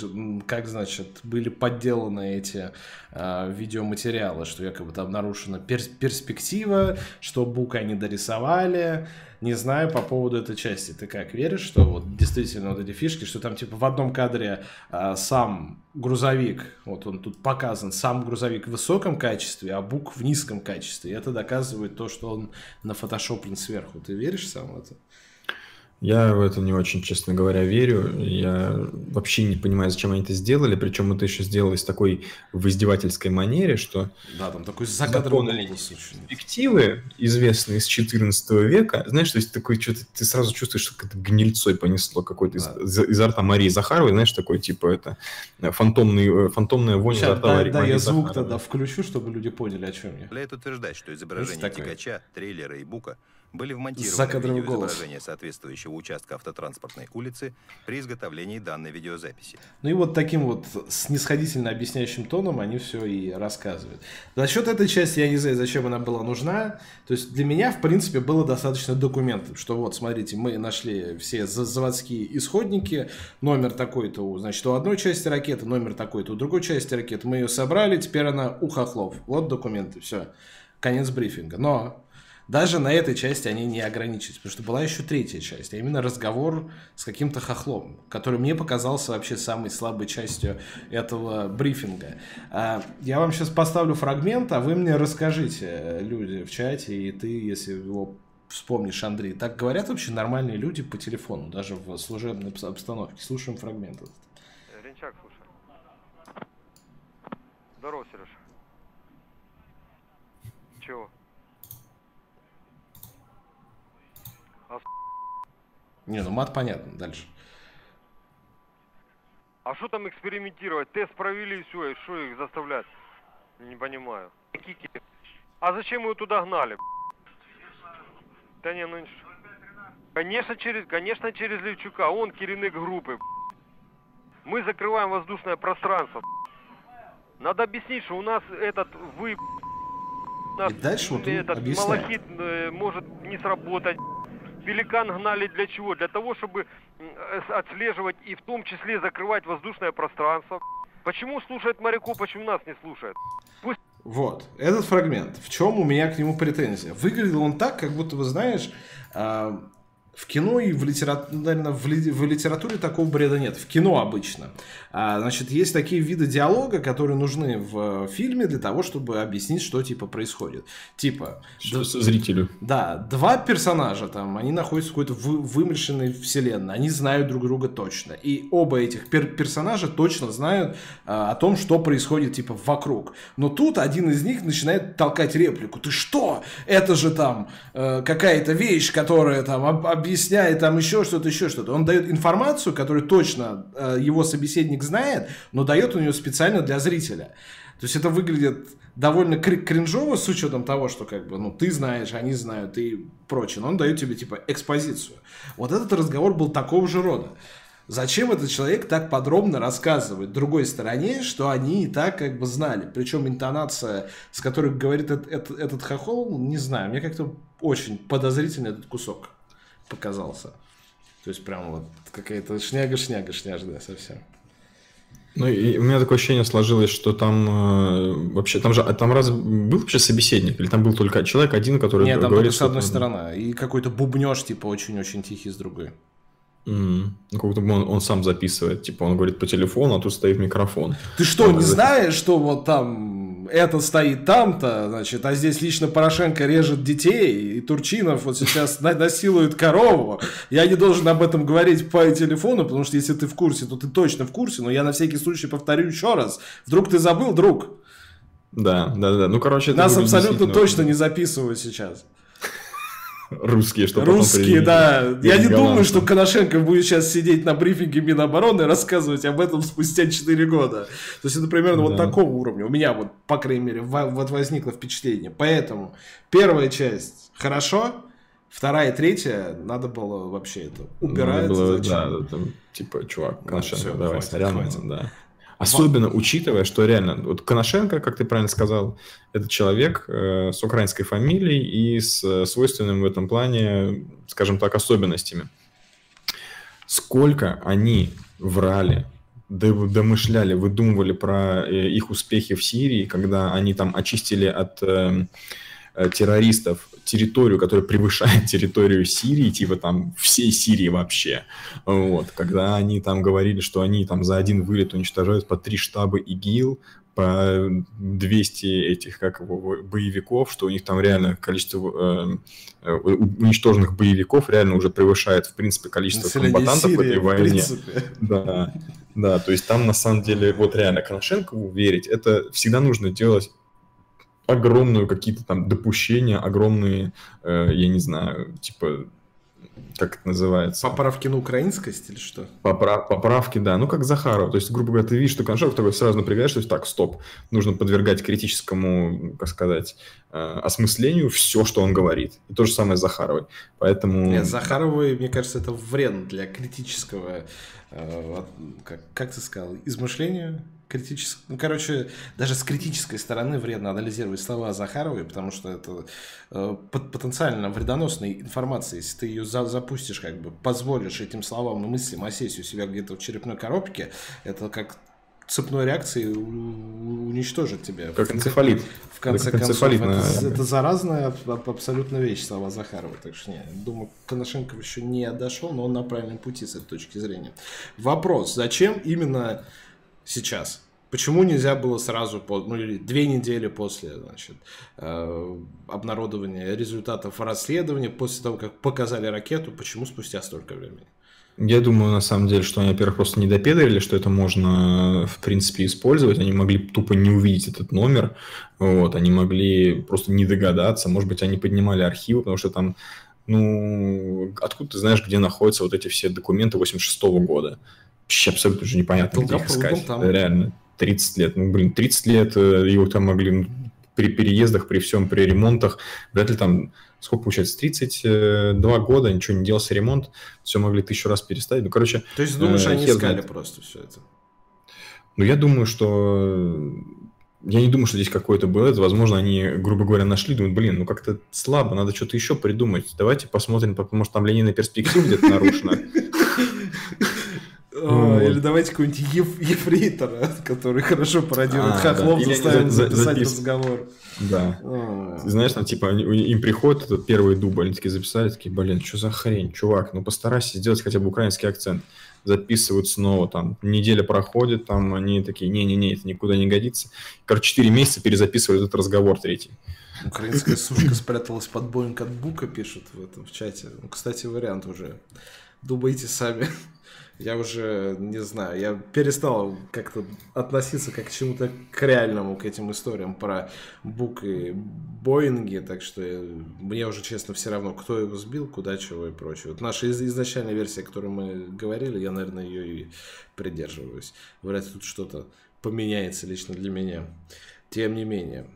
как значит были подделаны эти э, видеоматериалы, что якобы там нарушена перс перспектива, что бука они дорисовали. Не знаю по поводу этой части. Ты как веришь, что вот действительно вот эти фишки, что там типа в одном кадре э, сам грузовик, вот он тут показан, сам грузовик в высоком качестве, а бук в низком качестве. И это доказывает то, что он нафотошоплен сверху. Ты веришь сам в это? Я в это не очень, честно говоря, верю. Я вообще не понимаю, зачем они это сделали. Причем это еще сделалось в такой в издевательской манере, что... Да, там такой закадровый голос. Перспективы, известные из 14 века, знаешь, то есть такой что-то, ты сразу чувствуешь, что как-то гнильцой понесло какой-то да. из, изо рта Марии Захаровой, знаешь, такой типа это фантомный, э, фантомная вонь Сейчас, изо рта да, Марии, да, Марии я звук тогда включу, чтобы люди поняли, о чем я. Позволяет утверждать, что изображение тягача, трейлера и бука – были вмонтированы в видеоизображение соответствующего участка автотранспортной улицы при изготовлении данной видеозаписи. Ну и вот таким вот снисходительно объясняющим тоном они все и рассказывают. За счет этой части я не знаю, зачем она была нужна. То есть для меня, в принципе, было достаточно документов, что вот, смотрите, мы нашли все заводские исходники, номер такой-то, значит, у одной части ракеты, номер такой-то у другой части ракеты, мы ее собрали, теперь она у хохлов. Вот документы, все. Конец брифинга. Но даже на этой части они не ограничились, потому что была еще третья часть, а именно разговор с каким-то хохлом, который мне показался вообще самой слабой частью этого брифинга. А, я вам сейчас поставлю фрагмент, а вы мне расскажите, люди в чате, и ты, если его вспомнишь, Андрей, так говорят вообще нормальные люди по телефону, даже в служебной обстановке. Слушаем фрагмент этот. Ренчак, слушай. Здорово, Сереж. Чего? Не, ну мат понятно, дальше. А что там экспериментировать? Тест провели и все, и что их заставлять? Не понимаю. А зачем его туда гнали? Да не, ну Конечно, через, конечно, через Левчука. Он керівник группы. Мы закрываем воздушное пространство. Надо объяснить, что у нас этот вы... и дальше вот этот малахит э, может не сработать. Пеликан гнали для чего? Для того, чтобы отслеживать и в том числе закрывать воздушное пространство. Почему слушают моряков, почему нас не слушают? Пусть... Вот, этот фрагмент. В чем у меня к нему претензия? Выглядел он так, как будто, вы знаешь, а, в кино и в литературе, наверное, в, ли, в литературе такого бреда нет. В кино обычно. А, значит, есть такие виды диалога, которые нужны в фильме для того, чтобы объяснить, что типа происходит. Типа... Что д- зрителю. Да, два персонажа там, они находятся в какой-то вы, вымышленной вселенной. Они знают друг друга точно. И оба этих пер- персонажа точно знают а, о том, что происходит типа вокруг. Но тут один из них начинает толкать реплику. Ты что? Это же там э, какая-то вещь, которая там об- объясняет там еще что-то, еще что-то. Он дает информацию, которую точно э, его собеседник знает, но дает у нее специально для зрителя. То есть это выглядит довольно кринжово с учетом того, что как бы, ну, ты знаешь, они знают и прочее. Но он дает тебе, типа, экспозицию. Вот этот разговор был такого же рода. Зачем этот человек так подробно рассказывает другой стороне, что они и так как бы знали? Причем интонация, с которой говорит этот, этот, этот хохол, не знаю, мне как-то очень подозрительный этот кусок показался. То есть прям вот какая-то шняга-шняга-шняжная совсем. Ну, и у меня такое ощущение сложилось, что там э, вообще, там же, а там раз был вообще собеседник, или там был только человек один, который Нет, там говорит, только с одной стороны, и какой-то бубнеж, типа, очень-очень тихий с другой. Mm. Ну, как будто бы он, он сам записывает, типа, он говорит по телефону, а тут стоит микрофон. Ты что, не запис... знаешь, что вот там это стоит там-то, значит, а здесь лично Порошенко режет детей, и Турчинов вот сейчас насилует корову. Я не должен об этом говорить по телефону, потому что если ты в курсе, то ты точно в курсе, но я на всякий случай повторю еще раз. Вдруг ты забыл, друг? Да, да, да. Ну, короче, Нас абсолютно точно не записывают сейчас. Русские, что Русские, да. Я не думаю, что Коношенко будет сейчас сидеть на брифинге Минобороны и рассказывать об этом спустя 4 года. То есть это примерно да. вот такого уровня. У меня вот, по крайней мере, вот возникло впечатление. Поэтому первая часть хорошо, вторая и третья надо было вообще это убирать. Было, да, там, типа, чувак, Коношенко, ну, все, давай, хватит, сорян, хватит. да. Особенно учитывая, что реально, вот Коношенко, как ты правильно сказал, это человек э, с украинской фамилией и с э, свойственными в этом плане, скажем так, особенностями. Сколько они врали, домышляли, выдумывали про э, их успехи в Сирии, когда они там очистили от э, э террористов территорию, которая превышает территорию Сирии, типа там всей Сирии вообще. Вот. Когда они там говорили, что они там за один вылет уничтожают по три штаба ИГИЛ, по 200 этих как его, боевиков, что у них там реально количество э, э уничтоженных боевиков реально уже превышает, в принципе, количество Население комбатантов Сирии, в этой войне. Да, да, то есть там на самом деле вот реально Коношенкову верить, это всегда нужно делать огромную какие-то там допущения, огромные, э, я не знаю, типа, как это называется? Поправки на украинскость или что? Поправ, поправки, да. Ну, как Захаров. То есть, грубо говоря, ты видишь, что Коншаков такой сразу напрягаешь, что так, стоп, нужно подвергать критическому, как сказать, э, осмыслению все, что он говорит. И то же самое с Захаровой. Поэтому... Нет, Захаровой, мне кажется, это вредно для критического, э, как, как ты сказал, измышления критически, ну, короче, даже с критической стороны вредно анализировать слова Захаровой, потому что это э, потенциально вредоносная информация. Если ты ее за запустишь, как бы позволишь этим словам и мыслям осесть у себя где-то в черепной коробке, это как цепной реакции уничтожит тебя. Как энцефалит. В конце как концов, это, на... это заразная абсолютно вещь, слова Захарова. Так что не, думаю, Коношенков еще не дошел, но он на правильном пути с этой точки зрения. Вопрос, зачем именно сейчас. Почему нельзя было сразу, ну или две недели после значит, э, обнародования результатов расследования, после того, как показали ракету, почему спустя столько времени? Я думаю, на самом деле, что они, во-первых, просто не допедрили, что это можно, в принципе, использовать. Они могли тупо не увидеть этот номер. Вот, они могли просто не догадаться. Может быть, они поднимали архивы, потому что там, ну, откуда ты знаешь, где находятся вот эти все документы 86 -го года? Вообще абсолютно уже непонятно, где их искать. Там. Реально, 30 лет. Ну, блин, 30 лет э, его там могли ну, при переездах, при всем, при ремонтах, вряд ли там, сколько получается, 32 года, ничего не делался ремонт, все могли тысячу раз переставить. Ну, короче... То есть, думаешь, э, они искали знает. просто все это? Ну, я думаю, что... Я не думаю, что здесь какое-то было это. Возможно, они, грубо говоря, нашли, думают, блин, ну как-то слабо, надо что-то еще придумать. Давайте посмотрим, может, там линейная перспектива где-то нарушена. Вот. Или давайте какой-нибудь еф- ефрейтора, который хорошо пародирует а, хохлов, да. заставим за, записать запис... разговор. Да. А. Знаешь, там типа им приходит этот первый дубль, они такие записали, такие, блин, что за хрень, чувак, ну постарайся сделать хотя бы украинский акцент. Записывают снова, там, неделя проходит, там, они такие, не-не-не, это никуда не годится. Короче, 4 месяца перезаписывают этот разговор третий. Украинская сушка спряталась под Боинг от Бука, пишут в этом в чате. Ну, кстати, вариант уже. Думайте сами. Я уже не знаю, я перестал как-то относиться как к чему-то к реальному, к этим историям про Бук и Боинги, так что мне уже, честно, все равно, кто его сбил, куда чего и прочее. Вот наша из изначальная версия, о которой мы говорили, я, наверное, ее и придерживаюсь. Вряд ли тут что-то поменяется лично для меня. Тем не менее,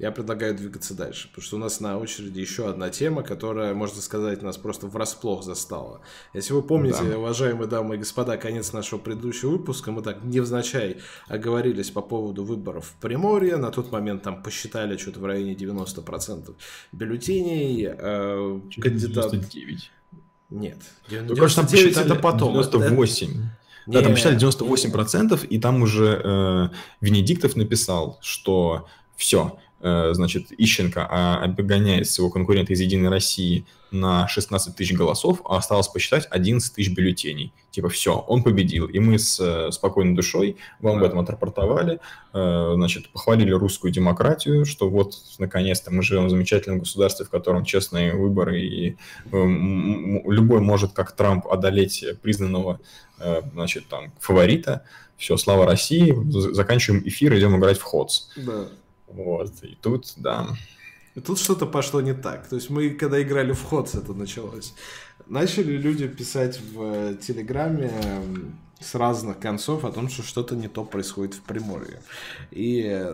я предлагаю двигаться дальше, потому что у нас на очереди еще одна тема, которая, можно сказать, нас просто врасплох застала. Если вы помните, да. уважаемые дамы и господа, конец нашего предыдущего выпуска, мы так невзначай оговорились по поводу выборов в Приморье. На тот момент там посчитали что-то в районе 90% бюллетеней. Э, кандидат... 99. Нет, 99 ну, это потом. 98. Это... Да, там посчитали 98%, и там уже э, Венедиктов написал, что все, значит, Ищенко а, обгоняет своего конкурента из «Единой России» на 16 тысяч голосов, а осталось посчитать 11 тысяч бюллетеней. Типа, все, он победил. И мы с э, спокойной душой вам об этом отрапортовали, э, значит, похвалили русскую демократию, что вот, наконец-то, мы живем в замечательном государстве, в котором честные выборы, и любой может, как Трамп, одолеть признанного, значит, там, фаворита. Все, слава России, заканчиваем эфир, идем играть в ходс. Да. Вот, и тут, да. И тут что-то пошло не так. То есть мы, когда играли в ход, это началось. Начали люди писать в э, Телеграме с разных концов о том, что что-то не то происходит в Приморье. И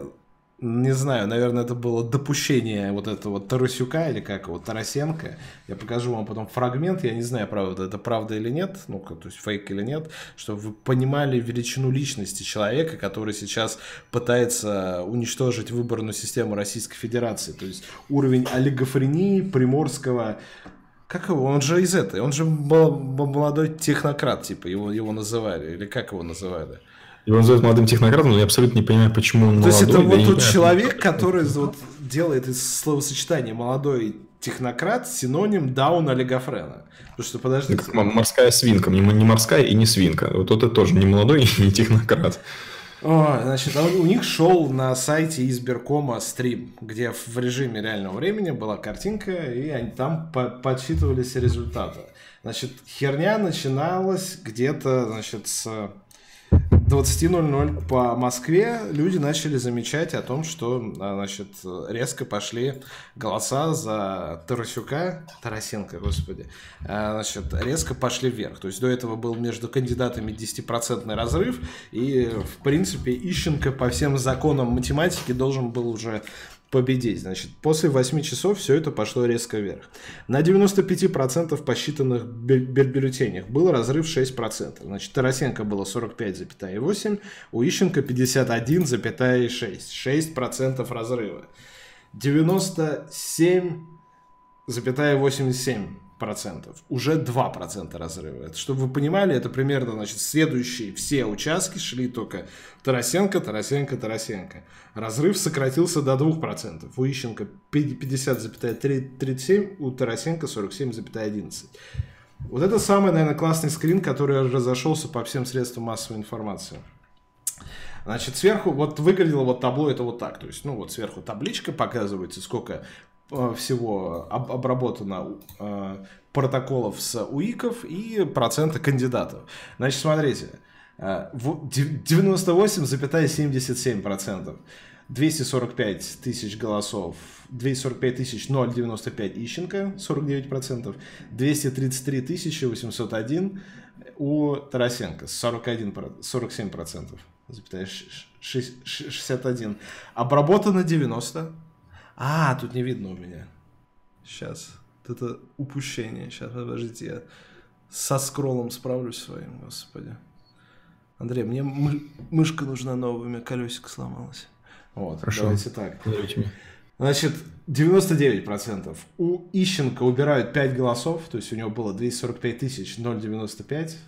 не знаю, наверное, это было допущение вот этого Тарасюка или как его, Тарасенко. Я покажу вам потом фрагмент, я не знаю, правда, это правда или нет, ну, то есть фейк или нет, чтобы вы понимали величину личности человека, который сейчас пытается уничтожить выборную систему Российской Федерации. То есть уровень олигофрении приморского как его? Он же из этой. Он же молодой технократ, типа, его, его называли. Или как его называли? Его называют молодым технократом, но я абсолютно не понимаю, почему он То молодой. То есть это вот тот человек, который вот делает из словосочетания молодой технократ синоним даун олигофрена. Потому что, подождите. Ну, морская свинка, не, морская и не свинка. Вот это тоже не молодой и не технократ. О, значит, у них шел на сайте избиркома стрим, где в режиме реального времени была картинка, и они там по подсчитывались результаты. Значит, херня начиналась где-то, значит, с 20.00 по Москве люди начали замечать о том, что а, значит, резко пошли голоса за Тарасюка, Тарасенко, господи, а, значит, резко пошли вверх. То есть до этого был между кандидатами 10% разрыв, и, в принципе, Ищенко по всем законам математики должен был уже победить. Значит, после 8 часов все это пошло резко вверх. На 95% посчитанных бюллетенях был разрыв 6%. Значит, Тарасенко было 45,8, у Ищенко 51,6. 6% разрыва. 97,87 процентов, уже 2 процента разрыва. Это, чтобы вы понимали, это примерно, значит, следующие все участки шли только Тарасенко, Тарасенко, Тарасенко. Разрыв сократился до 2 процентов. У Ищенко 50,37, у Тарасенко 47,11. Вот это самый, наверное, классный скрин, который разошелся по всем средствам массовой информации. Значит, сверху вот выглядело вот табло это вот так. То есть, ну вот сверху табличка показывается, сколько всего об, обработано э, протоколов с УИКов и процента кандидатов. Значит, смотрите, э, 98,77%. 245 тысяч голосов, 245 тысяч 0,95 Ищенко, 49%, 233 тысячи 801 у Тарасенко, 41, 47%, 61. Обработано 90, а, тут не видно у меня. Сейчас. Это упущение. Сейчас, подождите, я со скроллом справлюсь своим, господи. Андрей, мне мы... мышка нужна новая, у меня колесико сломалось. Вот, Хорошо. давайте так. Значит, 99%. У Ищенко убирают 5 голосов, то есть у него было 245 тысяч 095,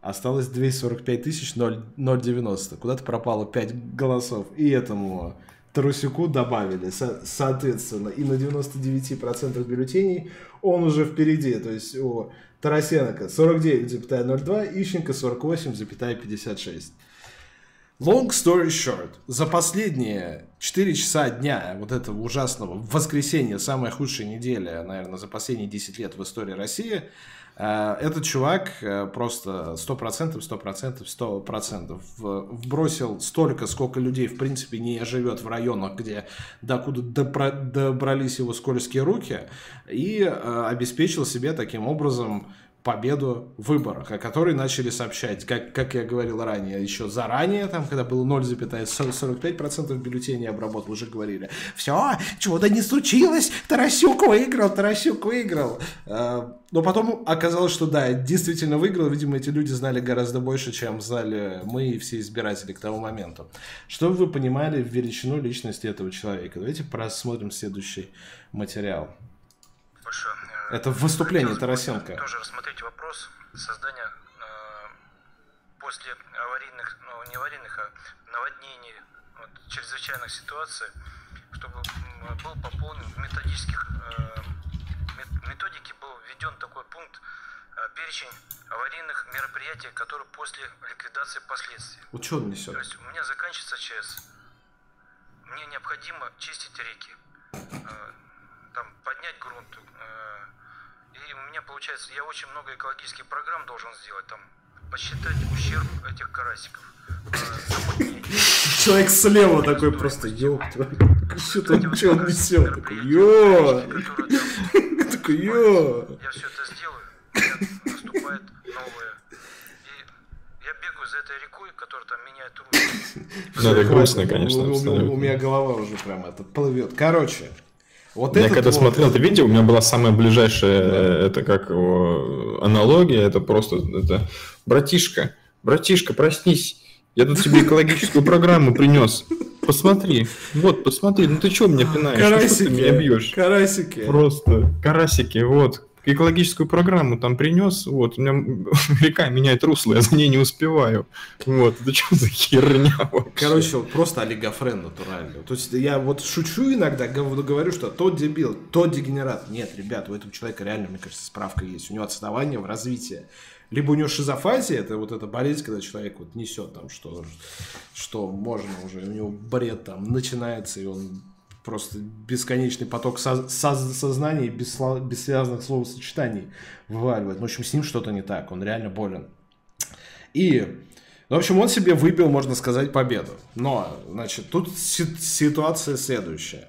осталось 245 тысяч 090. Куда-то пропало 5 голосов. И этому Тарусюку добавили, со- соответственно, и на 99% бюллетеней он уже впереди. То есть у Тарасенко 49,02, Ищенко 48,56. Long story short, за последние 4 часа дня вот этого ужасного воскресенья, самая худшая неделя, наверное, за последние 10 лет в истории России – этот чувак э, просто 100%, 100%, 100% вбросил столько, сколько людей, в принципе, не живет в районах, где докуда добрались его скользкие руки, и э, обеспечил себе таким образом победу в выборах, о которой начали сообщать, как, как я говорил ранее, еще заранее, там, когда было 0,45% бюллетеней обработал, уже говорили, все, чего-то не случилось, Тарасюк выиграл, Тарасюк выиграл. А, но потом оказалось, что да, действительно выиграл, видимо, эти люди знали гораздо больше, чем знали мы и все избиратели к тому моменту. Чтобы вы понимали величину личности этого человека, давайте просмотрим следующий материал. Хорошо. Это выступление Тарасенко. Тоже рассмотреть вопрос создания э, после аварийных, ну не аварийных, а наводнений, вот, чрезвычайных ситуаций, чтобы был пополнен в методических э, методике был введен такой пункт э, перечень аварийных мероприятий, которые после ликвидации последствий. Вот что он несет? То есть у меня заканчивается ЧС. Мне необходимо чистить реки, э, там, поднять грунт, э, и у меня получается, я очень много экологических программ должен сделать, там, посчитать ущерб этих карасиков. Человек слева такой просто, ёб что там, что он несет? Такой, ё! Такой, ё! Я все это сделаю, наступает новое. И я бегаю за этой рекой, которая там меняет руки. Ну, это грустно, конечно. У меня голова уже прям это плывет. Короче, вот я когда вот... смотрел это видео, у меня была самая ближайшая, да. это как его, аналогия, это просто, это, братишка, братишка, проснись, я тут тебе экологическую программу принес. Посмотри, вот, посмотри, ну ты что меня пинаешь? Карасики, что ты меня бьешь? Карасики. Просто, карасики, вот экологическую программу там принес, вот, у меня река меняет русло, я за ней не успеваю. Вот, это что за херня вообще? Короче, вот просто олигофрен натуральный. То есть я вот шучу иногда, говорю, что тот дебил, тот дегенерат. Нет, ребят, у этого человека реально, мне кажется, справка есть. У него отставание в развитии. Либо у него шизофазия, это вот эта болезнь, когда человек вот несет там, что, что можно уже, у него бред там начинается, и он просто бесконечный поток со- со- сознания без, без связанных словосочетаний вываливает. В общем, с ним что-то не так, он реально болен. И, в общем, он себе выбил, можно сказать, победу. Но, значит, тут ситуация следующая.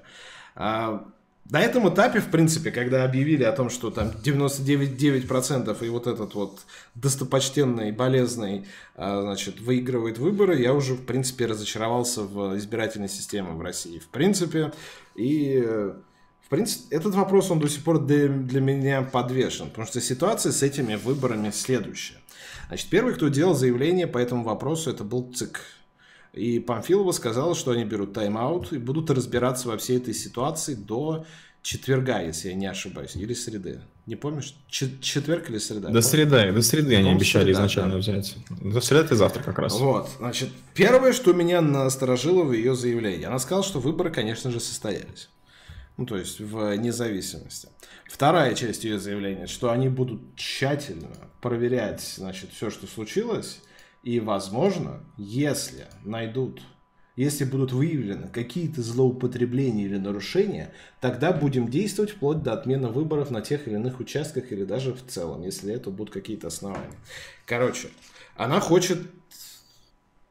А, на этом этапе, в принципе, когда объявили о том, что там 99,9% и вот этот вот достопочтенный, болезный, а, значит, выигрывает выборы, я уже, в принципе, разочаровался в избирательной системе в России. В принципе, и в принципе, этот вопрос, он до сих пор для, для меня подвешен, потому что ситуация с этими выборами следующая. Значит, первый, кто делал заявление по этому вопросу, это был ЦИК. И Памфилова сказала, что они берут тайм-аут и будут разбираться во всей этой ситуации до четверга, если я не ошибаюсь, или среды. Не помнишь? четверг или среда? До среды, до среды они обещали среда, изначально да. взять. До среды это завтра как раз. Вот, значит, первое, что меня насторожило в ее заявлении, она сказала, что выборы, конечно же, состоялись. Ну, то есть в независимости. Вторая часть ее заявления, что они будут тщательно проверять, значит, все, что случилось, и, возможно, если найдут, если будут выявлены какие-то злоупотребления или нарушения, тогда будем действовать вплоть до отмены выборов на тех или иных участках или даже в целом, если это будут какие-то основания. Короче, она хочет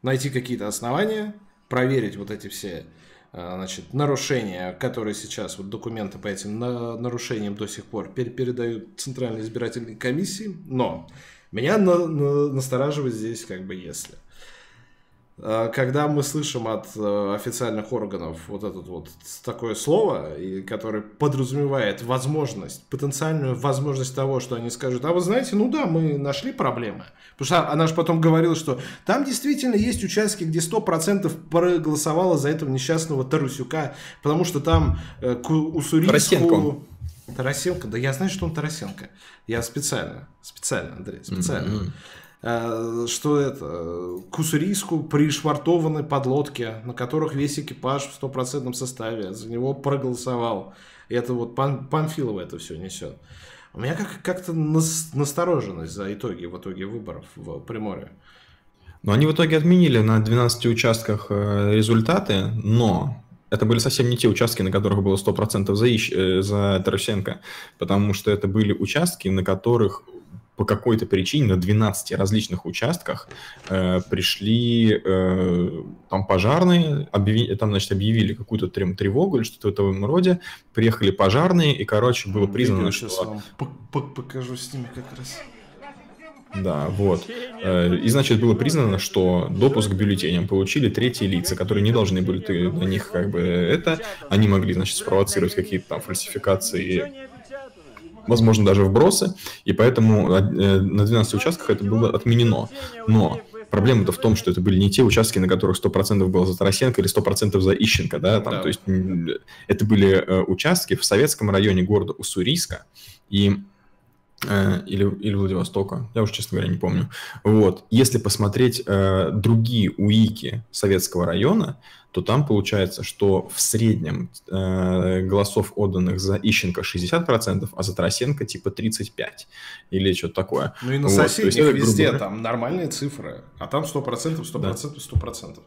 найти какие-то основания, проверить вот эти все а, значит, нарушения, которые сейчас, вот документы по этим нарушениям до сих пор передают Центральной избирательной комиссии, но меня на, на, настораживает здесь как бы если. А, когда мы слышим от э, официальных органов вот это вот такое слово, которое подразумевает возможность, потенциальную возможность того, что они скажут, а вы знаете, ну да, мы нашли проблемы. Потому что она же потом говорила, что там действительно есть участки, где 100% проголосовало за этого несчастного Тарусюка, потому что там э, Уссурийску... Тарасенко? Да я знаю, что он Тарасенко. Я специально, специально, Андрей, специально. Mm-hmm. Что это? К Уссурийску пришвартованы подлодки, на которых весь экипаж в стопроцентном составе за него проголосовал. И это вот Пан, Панфилова это все несет. У меня как- как-то настороженность за итоги, в итоге выборов в Приморье. Но они в итоге отменили на 12 участках э, результаты, но это были совсем не те участки, на которых было 100% за, Ищ, за Тарасенко, потому что это были участки, на которых по какой-то причине на 12 различных участках э, пришли э, там пожарные, объяви, там, значит, объявили какую-то тревогу или что-то в этом роде, приехали пожарные, и, короче, было признано, что... Сейчас вам покажу с ними как раз. Да, вот. Э, и, значит, было признано, что допуск к бюллетеням получили третьи лица, которые не должны были на них как бы это. Они могли, значит, спровоцировать какие-то там фальсификации возможно, даже вбросы, и поэтому э, на 12 участках это было отменено. Но проблема-то в том, что это были не те участки, на которых 100% было за Тарасенко или 100% за Ищенко, да, там, да. то есть это были э, участки в советском районе города Уссурийска, и или, или Владивостока, я уже, честно говоря, не помню. Вот. Если посмотреть э, другие УИКи советского района, то там получается, что в среднем э, голосов отданных за Ищенко 60%, а за Тарасенко типа 35% или что-то такое. Ну и на вот. соседних есть, везде грубо... там нормальные цифры, а там 100%, 100%, 100%, да. 100%.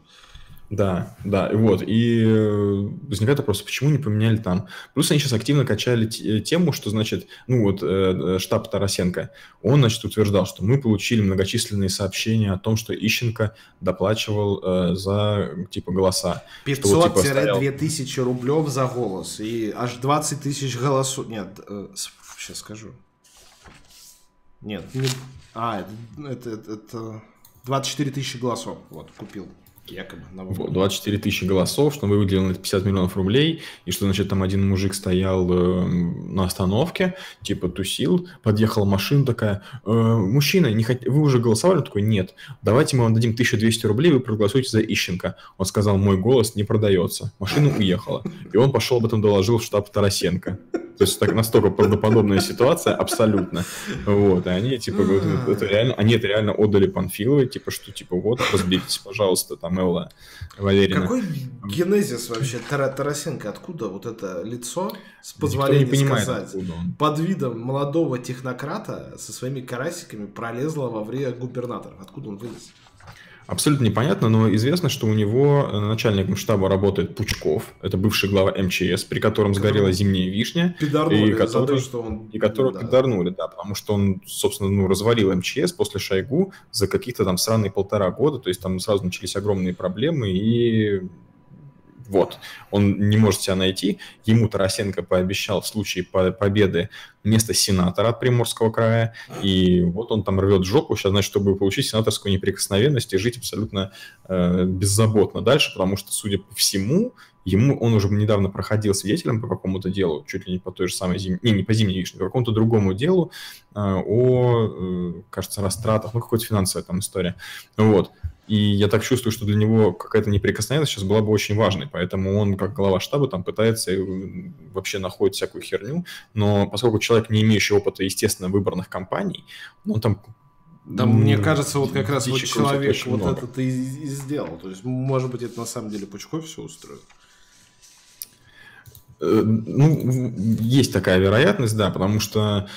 Да, да, вот. И э, возникает вопрос, почему не поменяли там? Плюс они сейчас активно качали э, тему, что, значит, ну вот э, штаб Тарасенко, он, значит, утверждал, что мы получили многочисленные сообщения о том, что Ищенко доплачивал э, за, типа, голоса. 500-2000 типа, рублев за голос и аж 20 тысяч голосов. Нет, э, сейчас скажу. Нет, не... а, это, это, это 24 тысячи голосов, вот, купил. Якобы. На 24 тысячи голосов, что мы выделили на 50 миллионов рублей, и что, значит, там один мужик стоял э, на остановке, типа тусил, подъехала машина такая, э, мужчина, не хот... вы уже голосовали? Он такой, нет, давайте мы вам дадим 1200 рублей, вы проголосуете за Ищенко. Он сказал, мой голос не продается. Машина уехала. И он пошел об этом доложил в штаб Тарасенко. То есть так настолько правдоподобная ситуация, абсолютно. Вот, и они, типа, это реально, они это реально отдали Панфиловой, типа, что, типа, вот, разберитесь, пожалуйста, там, Элла Валерина. Какой генезис вообще Тара Тарасенко? Откуда вот это лицо, с позволения понимает, сказать, под видом молодого технократа со своими карасиками пролезло во время губернатора? Откуда он вылез? Абсолютно непонятно, но известно, что у него э, начальником штаба работает Пучков, это бывший глава МЧС, при котором сгорела зимняя вишня. Пидорнули и который, то, что он... И которого да. пидорнули, да, потому что он, собственно, ну, развалил МЧС после Шойгу за каких-то там сраные полтора года, то есть там сразу начались огромные проблемы, и вот, он не может себя найти. Ему Тарасенко пообещал в случае победы место сенатора от Приморского края. И вот он там рвет жопу сейчас, значит, чтобы получить сенаторскую неприкосновенность и жить абсолютно э, беззаботно дальше, потому что, судя по всему, ему он уже недавно проходил свидетелем по какому-то делу, чуть ли не по той же самой зимней, не, не по зимней вишне, по какому-то другому делу э, о, э, кажется, растратах, ну, какой-то финансовая там история. Вот. И я так чувствую, что для него какая-то неприкосновенность сейчас была бы очень важной. Поэтому он, как глава штаба, там пытается вообще находит всякую херню. Но поскольку человек, не имеющий опыта, естественно, выборных кампаний, он там да, мне кажется, вот как раз вот человек вот много. это и, и сделал. То есть, может быть, это на самом деле Пучков все устроит. Э, ну, есть такая вероятность, да, потому что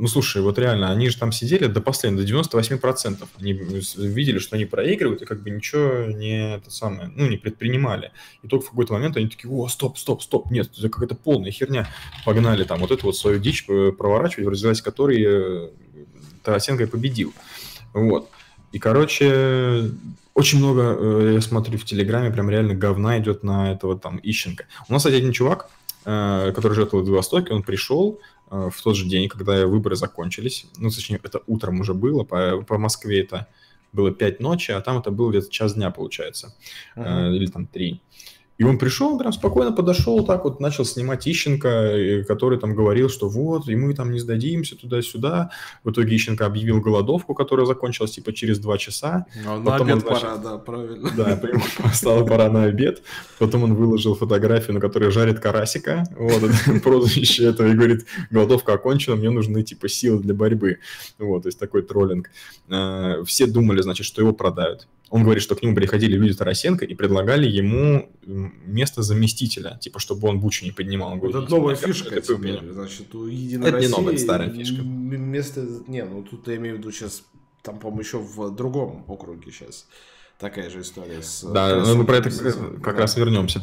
ну, слушай, вот реально, они же там сидели до последнего, до 98%. Они видели, что они проигрывают, и как бы ничего не, это самое, ну, не предпринимали. И только в какой-то момент они такие, о, стоп, стоп, стоп, нет, это какая-то полная херня. Погнали там вот эту вот свою дичь э, проворачивать, в результате которой э, Тарасенко и победил. Вот. И, короче, очень много, я смотрю в Телеграме, прям реально говна идет на этого там Ищенко. У нас, кстати, один чувак, который живет в Владивостоке, он пришел, Э, в тот же день, когда выборы закончились. Ну, точнее, это утром уже было, по, по Москве это было 5 ночи, а там это было где-то час дня, получается, uh-huh. или там 3. И он пришел, прям спокойно подошел, так вот начал снимать Ищенко, который там говорил, что вот, и мы там не сдадимся туда-сюда. В итоге Ищенко объявил голодовку, которая закончилась типа через два часа. Ну, на обед он, значит, пора, да, правильно. Да, стало пора на обед. Потом он выложил фотографию, на которой жарит карасика. Вот, прозвище этого, и говорит, голодовка окончена, мне нужны типа силы для борьбы. Вот, то есть такой троллинг. Э, все думали, значит, что его продают. Он говорит, что к нему приходили люди Тарасенко и предлагали ему место заместителя, типа, чтобы он бучу не поднимал. Он говорит, это новая фишка это теперь, значит, у Единой Это России не новая, это старая фишка. Место, не, ну тут я имею в виду сейчас, там, по-моему, еще в другом округе сейчас такая же история с... Да, ну, мы про это как, как да. раз вернемся.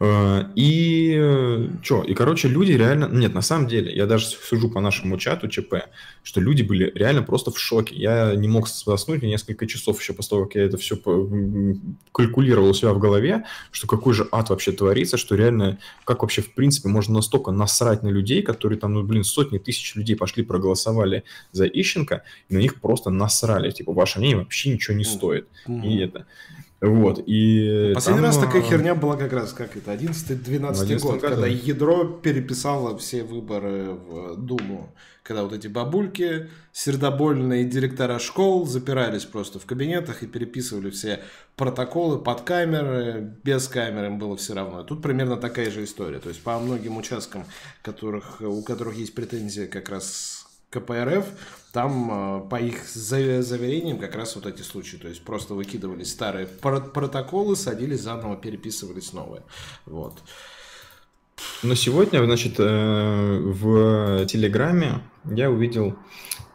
Э, и э, что? И, короче, люди реально... Нет, на самом деле, я даже сужу по нашему чату ЧП, что люди были реально просто в шоке. Я не мог заснуть несколько часов еще после того, как я это все калькулировал у себя в голове, что какой же ад вообще творится, что реально, как вообще, в принципе, можно настолько насрать на людей, которые там, ну, блин, сотни тысяч людей пошли, проголосовали за Ищенко, и на них просто насрали. Типа, ваше мнение вообще ничего не стоит. Mm-hmm. И это... Вот, и Последний там, раз такая херня была как раз, как это, 11-12 год, году. когда ядро переписало все выборы в Думу. Когда вот эти бабульки, сердобольные директора школ запирались просто в кабинетах и переписывали все протоколы под камеры, без камеры им было все равно. Тут примерно такая же история. То есть по многим участкам, которых, у которых есть претензии как раз КПРФ, там э, по их заверениям как раз вот эти случаи, то есть просто выкидывались старые протоколы, садились заново, переписывались новые. Вот. Но сегодня, значит, э, в Телеграме я увидел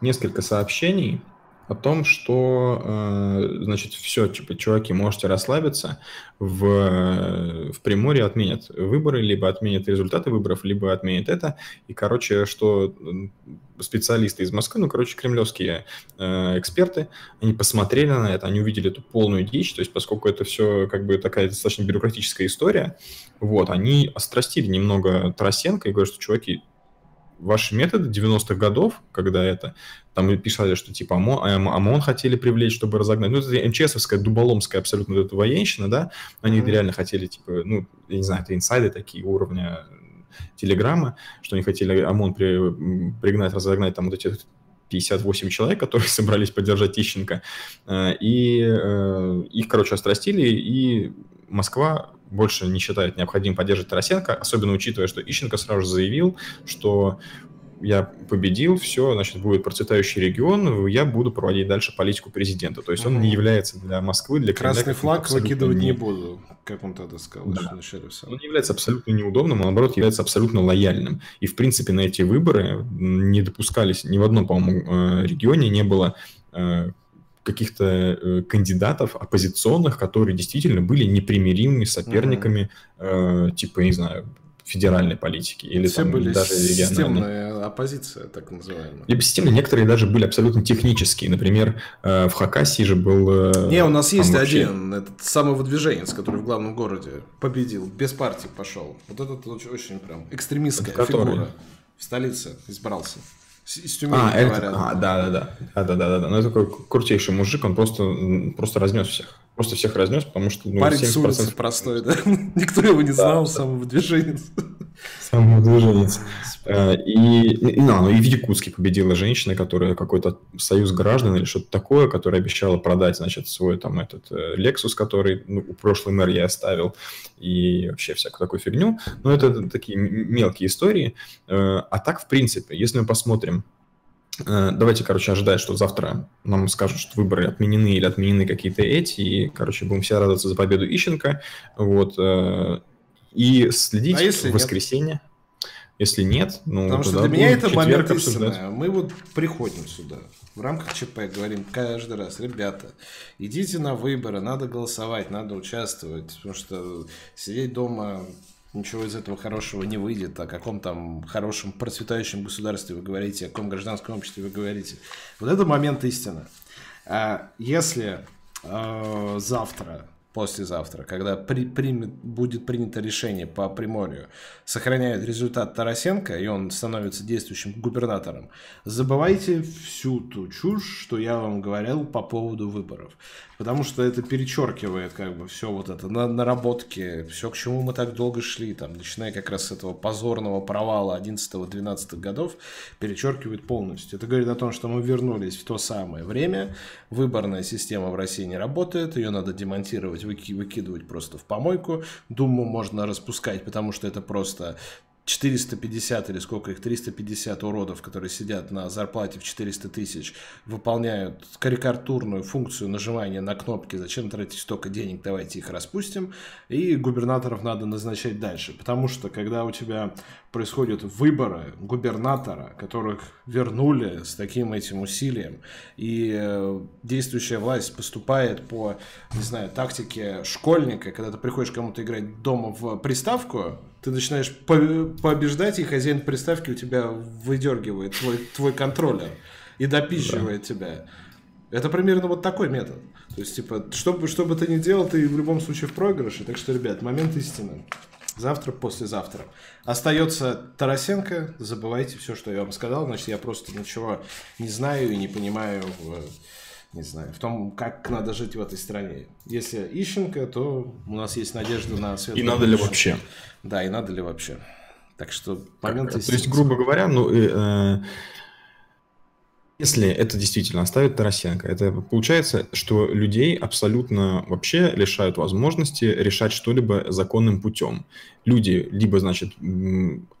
несколько сообщений о том, что, э, значит, все, типа, чуваки, можете расслабиться, в, в Приморье отменят выборы, либо отменят результаты выборов, либо отменят это, и, короче, что специалисты из Москвы, ну, короче, кремлевские э, эксперты, они посмотрели на это, они увидели эту полную дичь, то есть поскольку это все как бы такая достаточно бюрократическая история, вот, они острастили немного Тарасенко и говорят, что, чуваки, ваши методы 90-х годов, когда это, там писали, что типа ОМОН, а, ОМОН хотели привлечь, чтобы разогнать, ну, это МЧСовская, дуболомская абсолютно вот эта военщина, да, они mm-hmm. реально хотели, типа, ну, я не знаю, это инсайды такие уровня Телеграма, что они хотели ОМОН при, пригнать, разогнать там вот эти 58 человек, которые собрались поддержать Тищенко, э, и э, их, короче, острастили, и Москва больше не считает необходимым поддерживать Тарасенко, особенно учитывая, что Ищенко сразу же заявил, что я победил, все, значит, будет процветающий регион, я буду проводить дальше политику президента. То есть он не является для Москвы, для Кремля... Красный флаг выкидывать не... не буду, как он тогда сказал. Да. Он не является абсолютно неудобным, а наоборот является абсолютно лояльным. И, в принципе, на эти выборы не допускались, ни в одном, по-моему, э, регионе не было э, каких-то э, кандидатов оппозиционных, которые действительно были непримиримыми соперниками, mm-hmm. типа, не знаю, федеральной политики или Все там были даже системная оппозиция, так называемая. Либо системные, некоторые даже были абсолютно технические. Например, э, в Хакасии же был... Э, Не, у нас есть вообще... один, этот самый выдвиженец, который в главном городе победил, без партии пошел. Вот этот очень, очень прям экстремистская это фигура. Который? В столице избрался. Из Тюмени, а, это, а, да, да, да, да, да, да, да. Ну, это такой крутейший мужик, он просто, просто разнес всех. Просто всех разнес, потому что... Ну, Парень 70%... с улицы простой, да? Никто его не знал, да, самовыдвиженец. Самовыдвиженец. Э, и, и, ну, и в Якутске победила женщина, которая какой-то союз граждан или что-то такое, которая обещала продать, значит, свой там этот э, Lexus, который ну, у прошлый мэр я оставил, и вообще всякую такую фигню. Но это такие мелкие истории. Э, а так, в принципе, если мы посмотрим давайте, короче, ожидать, что завтра нам скажут, что выборы отменены или отменены какие-то эти, и, короче, будем все радоваться за победу Ищенко. Вот. Э, и следить а если в воскресенье. Нет? Если нет, ну, Потому что для меня это момент истинный. Мы вот приходим сюда, в рамках ЧП говорим каждый раз, ребята, идите на выборы, надо голосовать, надо участвовать, потому что сидеть дома ничего из этого хорошего не выйдет. О каком там хорошем процветающем государстве вы говорите, о каком гражданском обществе вы говорите. Вот это момент истины. А если э, завтра послезавтра, когда при, примет, будет принято решение по Приморью, сохраняет результат Тарасенко, и он становится действующим губернатором, забывайте всю ту чушь, что я вам говорил по поводу выборов потому что это перечеркивает как бы все вот это на, наработки, все, к чему мы так долго шли, там, начиная как раз с этого позорного провала 11-12 годов, перечеркивает полностью. Это говорит о том, что мы вернулись в то самое время, выборная система в России не работает, ее надо демонтировать, выки, выкидывать просто в помойку, Думу можно распускать, потому что это просто 450 или сколько их, 350 уродов, которые сидят на зарплате в 400 тысяч, выполняют карикатурную функцию нажимания на кнопки, зачем тратить столько денег, давайте их распустим, и губернаторов надо назначать дальше. Потому что, когда у тебя происходят выборы губернатора, которых вернули с таким этим усилием, и э, действующая власть поступает по, не знаю, тактике школьника, когда ты приходишь кому-то играть дома в приставку, ты начинаешь по побеждать, и хозяин приставки у тебя выдергивает твой, твой контроллер и допищивает да. тебя. Это примерно вот такой метод. То есть, типа, что бы, что бы ты ни делал, ты в любом случае в проигрыше. Так что, ребят, момент истины. Завтра, послезавтра. Остается Тарасенко. Забывайте все, что я вам сказал. Значит, я просто ничего не знаю и не понимаю в, не знаю, в том, как надо жить в этой стране. Если Ищенко, то у нас есть надежда на светлое. И надо ли вообще? Да, и надо ли вообще. Так что момент То есть, грубо говоря, ну, э, если это действительно оставит Тарасенко, это получается, что людей абсолютно вообще лишают возможности решать что-либо законным путем. Люди либо, значит,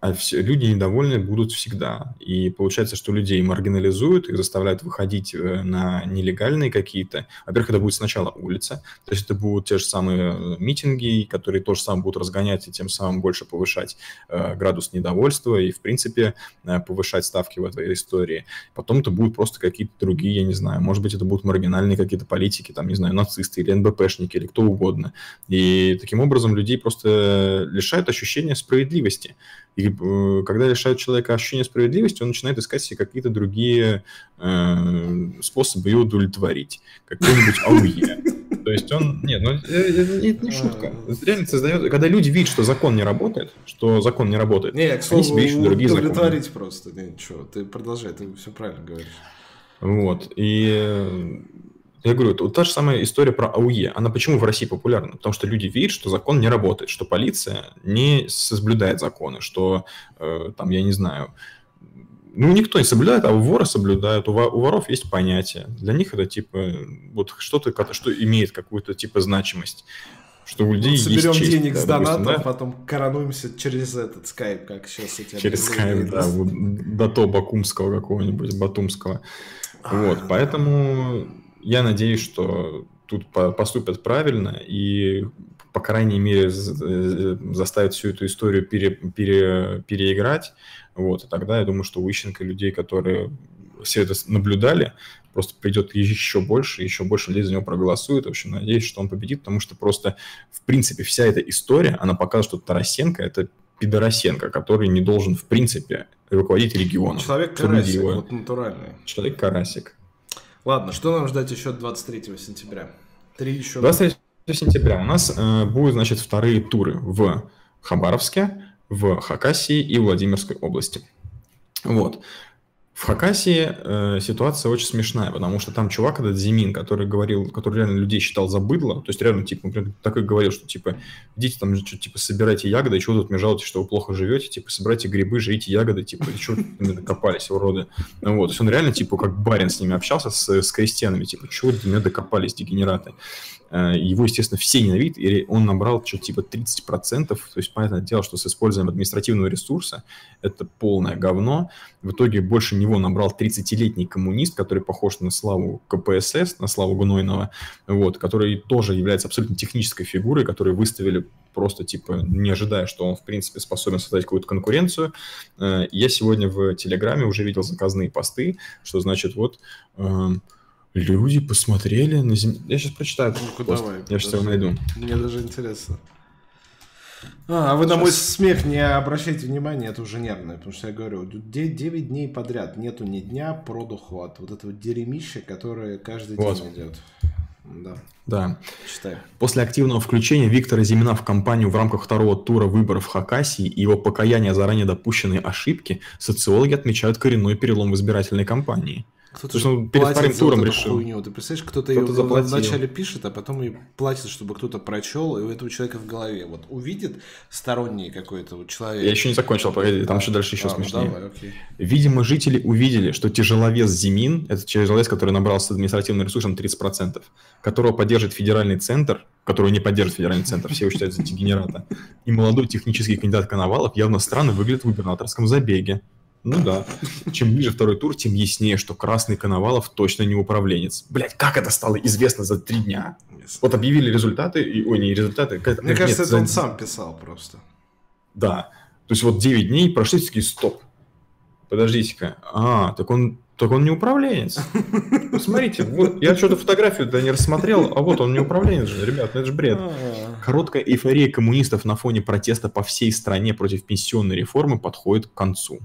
а все, люди недовольны будут всегда. И получается, что людей маргинализуют, их заставляют выходить э, на нелегальные какие-то. Во-первых, это будет сначала улица, то есть это будут те же самые э, митинги, которые тоже самое будут разгонять и тем самым больше повышать э, градус недовольства и, в принципе, э, повышать ставки в этой истории. Потом это будут просто какие-то другие, я не знаю, может быть, это будут маргинальные какие-то политики, там, не знаю, нацисты или НБПшники или кто угодно. И таким образом людей просто лишают ощущения справедливости. И э, когда лишают человека ощущения справедливости, он начинает искать себе какие-то другие э, способы ее удовлетворить. Какой-нибудь АУЕ. То есть он... Нет, ну это не, шутка. Это реально создает... Когда люди видят, что закон не работает, что закон не работает, не, к слову, они себе ищут другие законы. удовлетворить просто. Не, что, ты продолжай, ты все правильно говоришь. Вот. И я говорю, вот та же самая история про АУЕ. Она почему в России популярна? Потому что люди видят, что закон не работает, что полиция не соблюдает законы, что э, там, я не знаю, ну, никто не соблюдает, а воры соблюдают. У, воров есть понятие. Для них это типа вот что-то, что имеет какую-то типа значимость. Что у людей ну, соберем есть честь, денег да, с донатом, да? потом коронуемся через этот скайп, как сейчас эти Через скайп, да, вот, до то Бакумского какого-нибудь, Батумского. Вот, поэтому я надеюсь, что тут поступят правильно и, по крайней мере, заставят всю эту историю пере, пере, переиграть. Вот, и тогда я думаю, что у Ищенко людей, которые все это наблюдали, просто придет еще больше, еще больше людей за него проголосует. В общем, надеюсь, что он победит, потому что просто, в принципе, вся эта история, она показывает, что Тарасенко – это Пидоросенко, который не должен, в принципе, руководить регионом. Человек-карасик, вот натуральный. Человек-карасик. Ладно, что нам ждать еще 23 сентября? Три еще. 23 сентября у нас э, будут, значит, вторые туры в Хабаровске, в Хакасии и Владимирской области. Вот. В Хакасии э, ситуация очень смешная, потому что там чувак этот Зимин, который говорил, который реально людей считал за быдло, то есть реально, типа, например, так и говорил, что, типа, идите там, что, типа, собирайте ягоды, чего тут мне жалуетесь, что вы плохо живете, типа, собирайте грибы, жрите ягоды, типа, и что вы докопались, уроды. Ну, вот, то есть он реально, типа, как барин с ними общался, с, с крестьянами, типа, чего до меня докопались, дегенераты. Э, его, естественно, все ненавидят, и он набрал что-то типа 30%, то есть, понятное дело, что с использованием административного ресурса это полное говно. В итоге больше него набрал 30-летний коммунист, который похож на славу КПСС, на славу Гнойного, вот, который тоже является абсолютно технической фигурой, которую выставили просто, типа, не ожидая, что он, в принципе, способен создать какую-то конкуренцию. Э, я сегодня в Телеграме уже видел заказные посты, что, значит, вот эм, Люди посмотрели на землю. Я сейчас прочитаю. Ну-ка, давай. Я сейчас его найду. Мне даже интересно. А, а вы сейчас... на мой смех не обращайте внимания, это уже нервное, потому что я говорю, 9 дней подряд нету ни дня продуху от вот этого дерьмища, которое каждый вот. день идет. Да. Да. Читаю. После активного включения Виктора Зимина в кампанию в рамках второго тура выборов в Хакасии и его покаяния за ранее допущенные ошибки, социологи отмечают коренной перелом в избирательной кампании – Кто-то же перед вторым туром решил. Хуйню. Ты представляешь, кто-то, кто ее вначале пишет, а потом и платит, чтобы кто-то прочел, и у этого человека в голове вот увидит сторонний какой-то вот человек. Я еще не закончил, погоди, там еще дальше еще а, ну смешнее. Ну, давай, окей. Видимо, жители увидели, что тяжеловес Зимин, это тяжеловес, который набрал с административным ресурсом 30%, которого поддержит федеральный центр, которого не поддержит федеральный центр, все его считают за дегенерата, и молодой технический кандидат Коновалов явно странно выглядит в губернаторском забеге. Ну да. Чем ближе второй тур, тем яснее, что Красный Коновалов точно не управленец. Блять, как это стало известно за три дня? Вот объявили результаты, и, ой, не результаты. Мне нет, кажется, это за... он сам писал просто. Да. То есть вот 9 дней прошли, такие, стоп. Подождите-ка. А, так он, так он не управленец. Посмотрите, вот, я что-то фотографию-то не рассмотрел, а вот он не управленец же, ребят, ну это же бред. А. Короткая эйфория коммунистов на фоне протеста по всей стране против пенсионной реформы подходит к концу.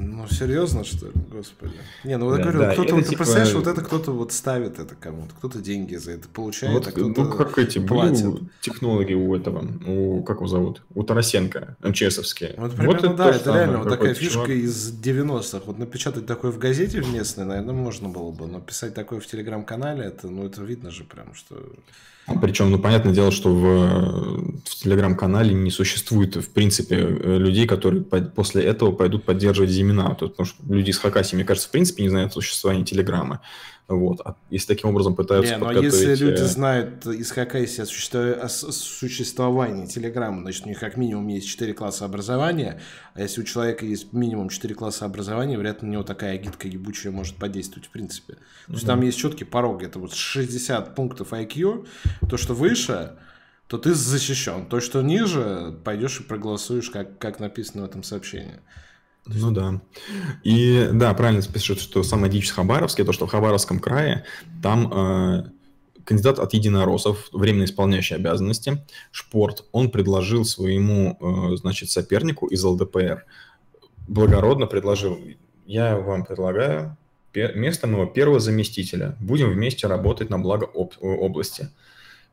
Ну, серьезно, что ли? Господи. Не, ну, я говорю, да, кто-то, вот, типа... представляешь, вот это кто-то вот ставит это кому-то, кто-то деньги за это получает, вот, а кто-то Ну, как эти платит. были технологии у этого, у, как его зовут, у Тарасенко, МЧСовские. Вот, примерно, вот да, это реально вот такая фишка чувак. из 90-х. Вот напечатать такое в газете в местной, наверное, можно было бы, но писать такое в Телеграм-канале, это, ну, это видно же прям, что... Причем, ну, понятное дело, что в, в телеграм-канале не существует, в принципе, э, людей, которые после этого пойдут поддерживать Зимина. Потому что люди из Хакасии, мне кажется, в принципе, не знают о существовании телеграмма. Вот. А если таким образом пытаются не, подготовить... но если люди э, знают из Хакасии о существовании Телеграма, значит, у них как минимум есть 4 класса образования, а если у человека есть минимум 4 класса образования, вряд ли на него такая агитка ебучая может подействовать в принципе. То есть там есть четкий порог, это вот 60 пунктов IQ, то, что выше, то ты защищен. То, что ниже, пойдешь и проголосуешь, как, как написано в этом сообщении. Ну да. И да, правильно пишут, что самая дичь в Хабаровске, то, что в Хабаровском крае там э, кандидат от единороссов, временно исполняющий обязанности, Шпорт, он предложил своему, э, значит, сопернику из ЛДПР, благородно предложил, я вам предлагаю место моего первого заместителя, будем вместе работать на благо об, области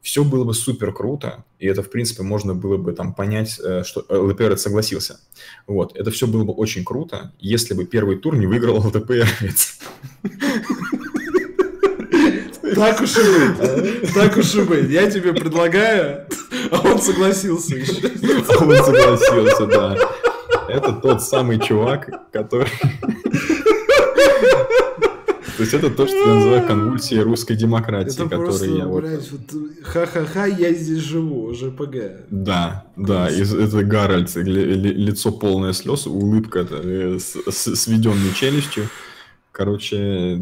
все было бы супер круто, и это, в принципе, можно было бы там понять, э, что э, ЛДПР согласился. Вот, это все было бы очень круто, если бы первый тур не выиграл ЛДПР. Так уж и быть. Так уж и быть. Я тебе предлагаю, а он согласился еще. А он согласился, да. Это тот самый чувак, который... То есть это то, что я называю конвульсией русской демократии, это которой я вот... Ха-ха-ха, я здесь живу, ЖПГ. Да, да, и это Гарольд, лицо полное слез, улыбка э, сведенной челюстью. Короче,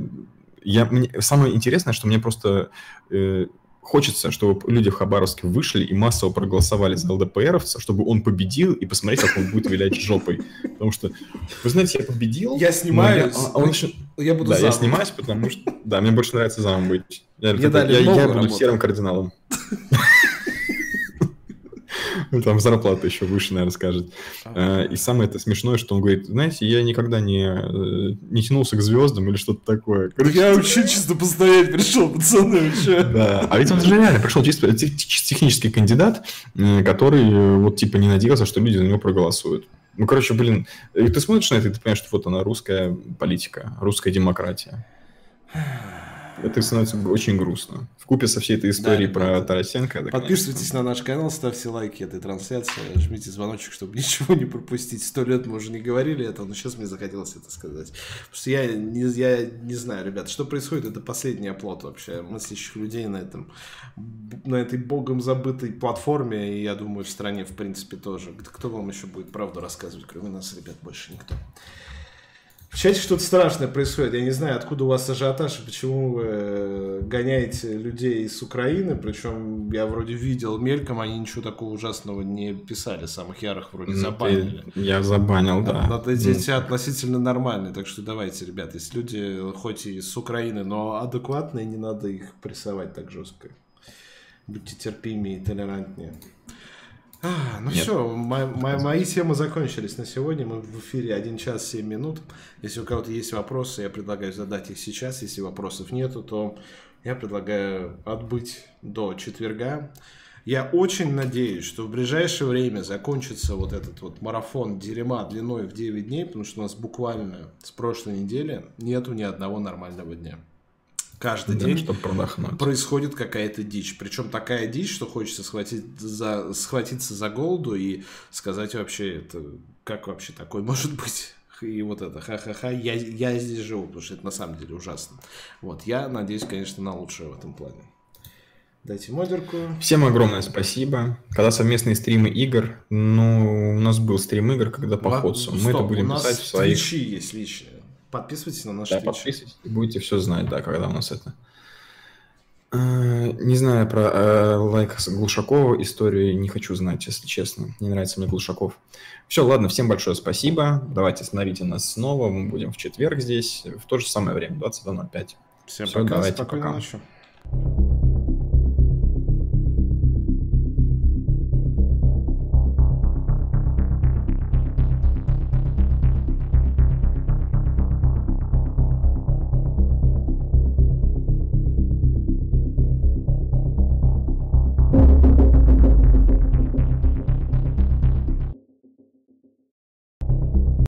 я, мне, самое интересное, что мне просто э, хочется, чтобы люди в Хабаровске вышли и массово проголосовали за ЛДПРовца, чтобы он победил и посмотреть, как он будет вилять жопой. Потому что, вы знаете, я победил. Я снимаюсь. Я, а он еще... я буду Да, замом. я снимаюсь, потому что... Да, мне больше нравится замом быть. Я, я, я, я буду серым кардиналом. Ну, там зарплата еще выше, наверное, скажет. А, и самое это смешное, что он говорит, знаете, я никогда не, э, не тянулся к звездам или что-то такое. Я вообще чисто постоять пришел, пацаны, вообще. Да, а ведь он же реально пришел чисто технический кандидат, э, который э, вот типа не надеялся, что люди за него проголосуют. Ну, короче, блин, ты смотришь на это, и ты понимаешь, что вот она русская политика, русская демократия это становится очень грустно. В купе со всей этой историей да, про ребята, Тарасенко. Это, Подписывайтесь конечно... на наш канал, ставьте лайки этой трансляции, жмите звоночек, чтобы ничего не пропустить. Сто лет мы уже не говорили этого, но сейчас мне захотелось это сказать. Потому что я не, я не знаю, ребят, что происходит, это последний оплот вообще мыслящих людей на этом, на этой богом забытой платформе, и я думаю, в стране, в принципе, тоже. Кто вам еще будет правду рассказывать, кроме нас, ребят, больше никто. В чате что-то страшное происходит. Я не знаю, откуда у вас ажиотаж и почему вы э, гоняете людей с Украины. Причем я вроде видел мельком, они ничего такого ужасного не писали. Самых ярых вроде забанили. Я забанил, да. Но эти относительно нормальные. Так что давайте, ребят, если люди хоть и с Украины, но адекватные, не надо их прессовать так жестко. Будьте терпимее и толерантнее. А, ну Нет. все, мои, мои темы закончились на сегодня. Мы в эфире 1 час 7 минут. Если у кого-то есть вопросы, я предлагаю задать их сейчас. Если вопросов нету, то я предлагаю отбыть до четверга. Я очень надеюсь, что в ближайшее время закончится вот этот вот марафон дерьма длиной в 9 дней, потому что у нас буквально с прошлой недели нету ни одного нормального дня. Каждый да, день чтобы продохнуть. происходит какая-то дичь. Причем такая дичь, что хочется схватить за, схватиться за голоду и сказать вообще, это как вообще такое может быть? И вот это, ха-ха-ха, я, я здесь живу, потому что это на самом деле ужасно. Вот, я надеюсь, конечно, на лучшее в этом плане. Дайте модерку. Всем огромное спасибо. Когда совместные стримы игр, ну, у нас был стрим игр, когда по ходцу. Мы это будем писать в своих... Есть личные. Подписывайтесь на наш да, Twitch. подписывайтесь, будете все знать, да, когда у нас это. Э, не знаю про э, лайк Глушакова историю, не хочу знать, если честно. Не нравится мне Глушаков. Все, ладно, всем большое спасибо. Давайте смотрите нас снова. Мы будем в четверг здесь в то же самое время, 22.05. Всем Все, пока, давайте, спокойной пока. ночи.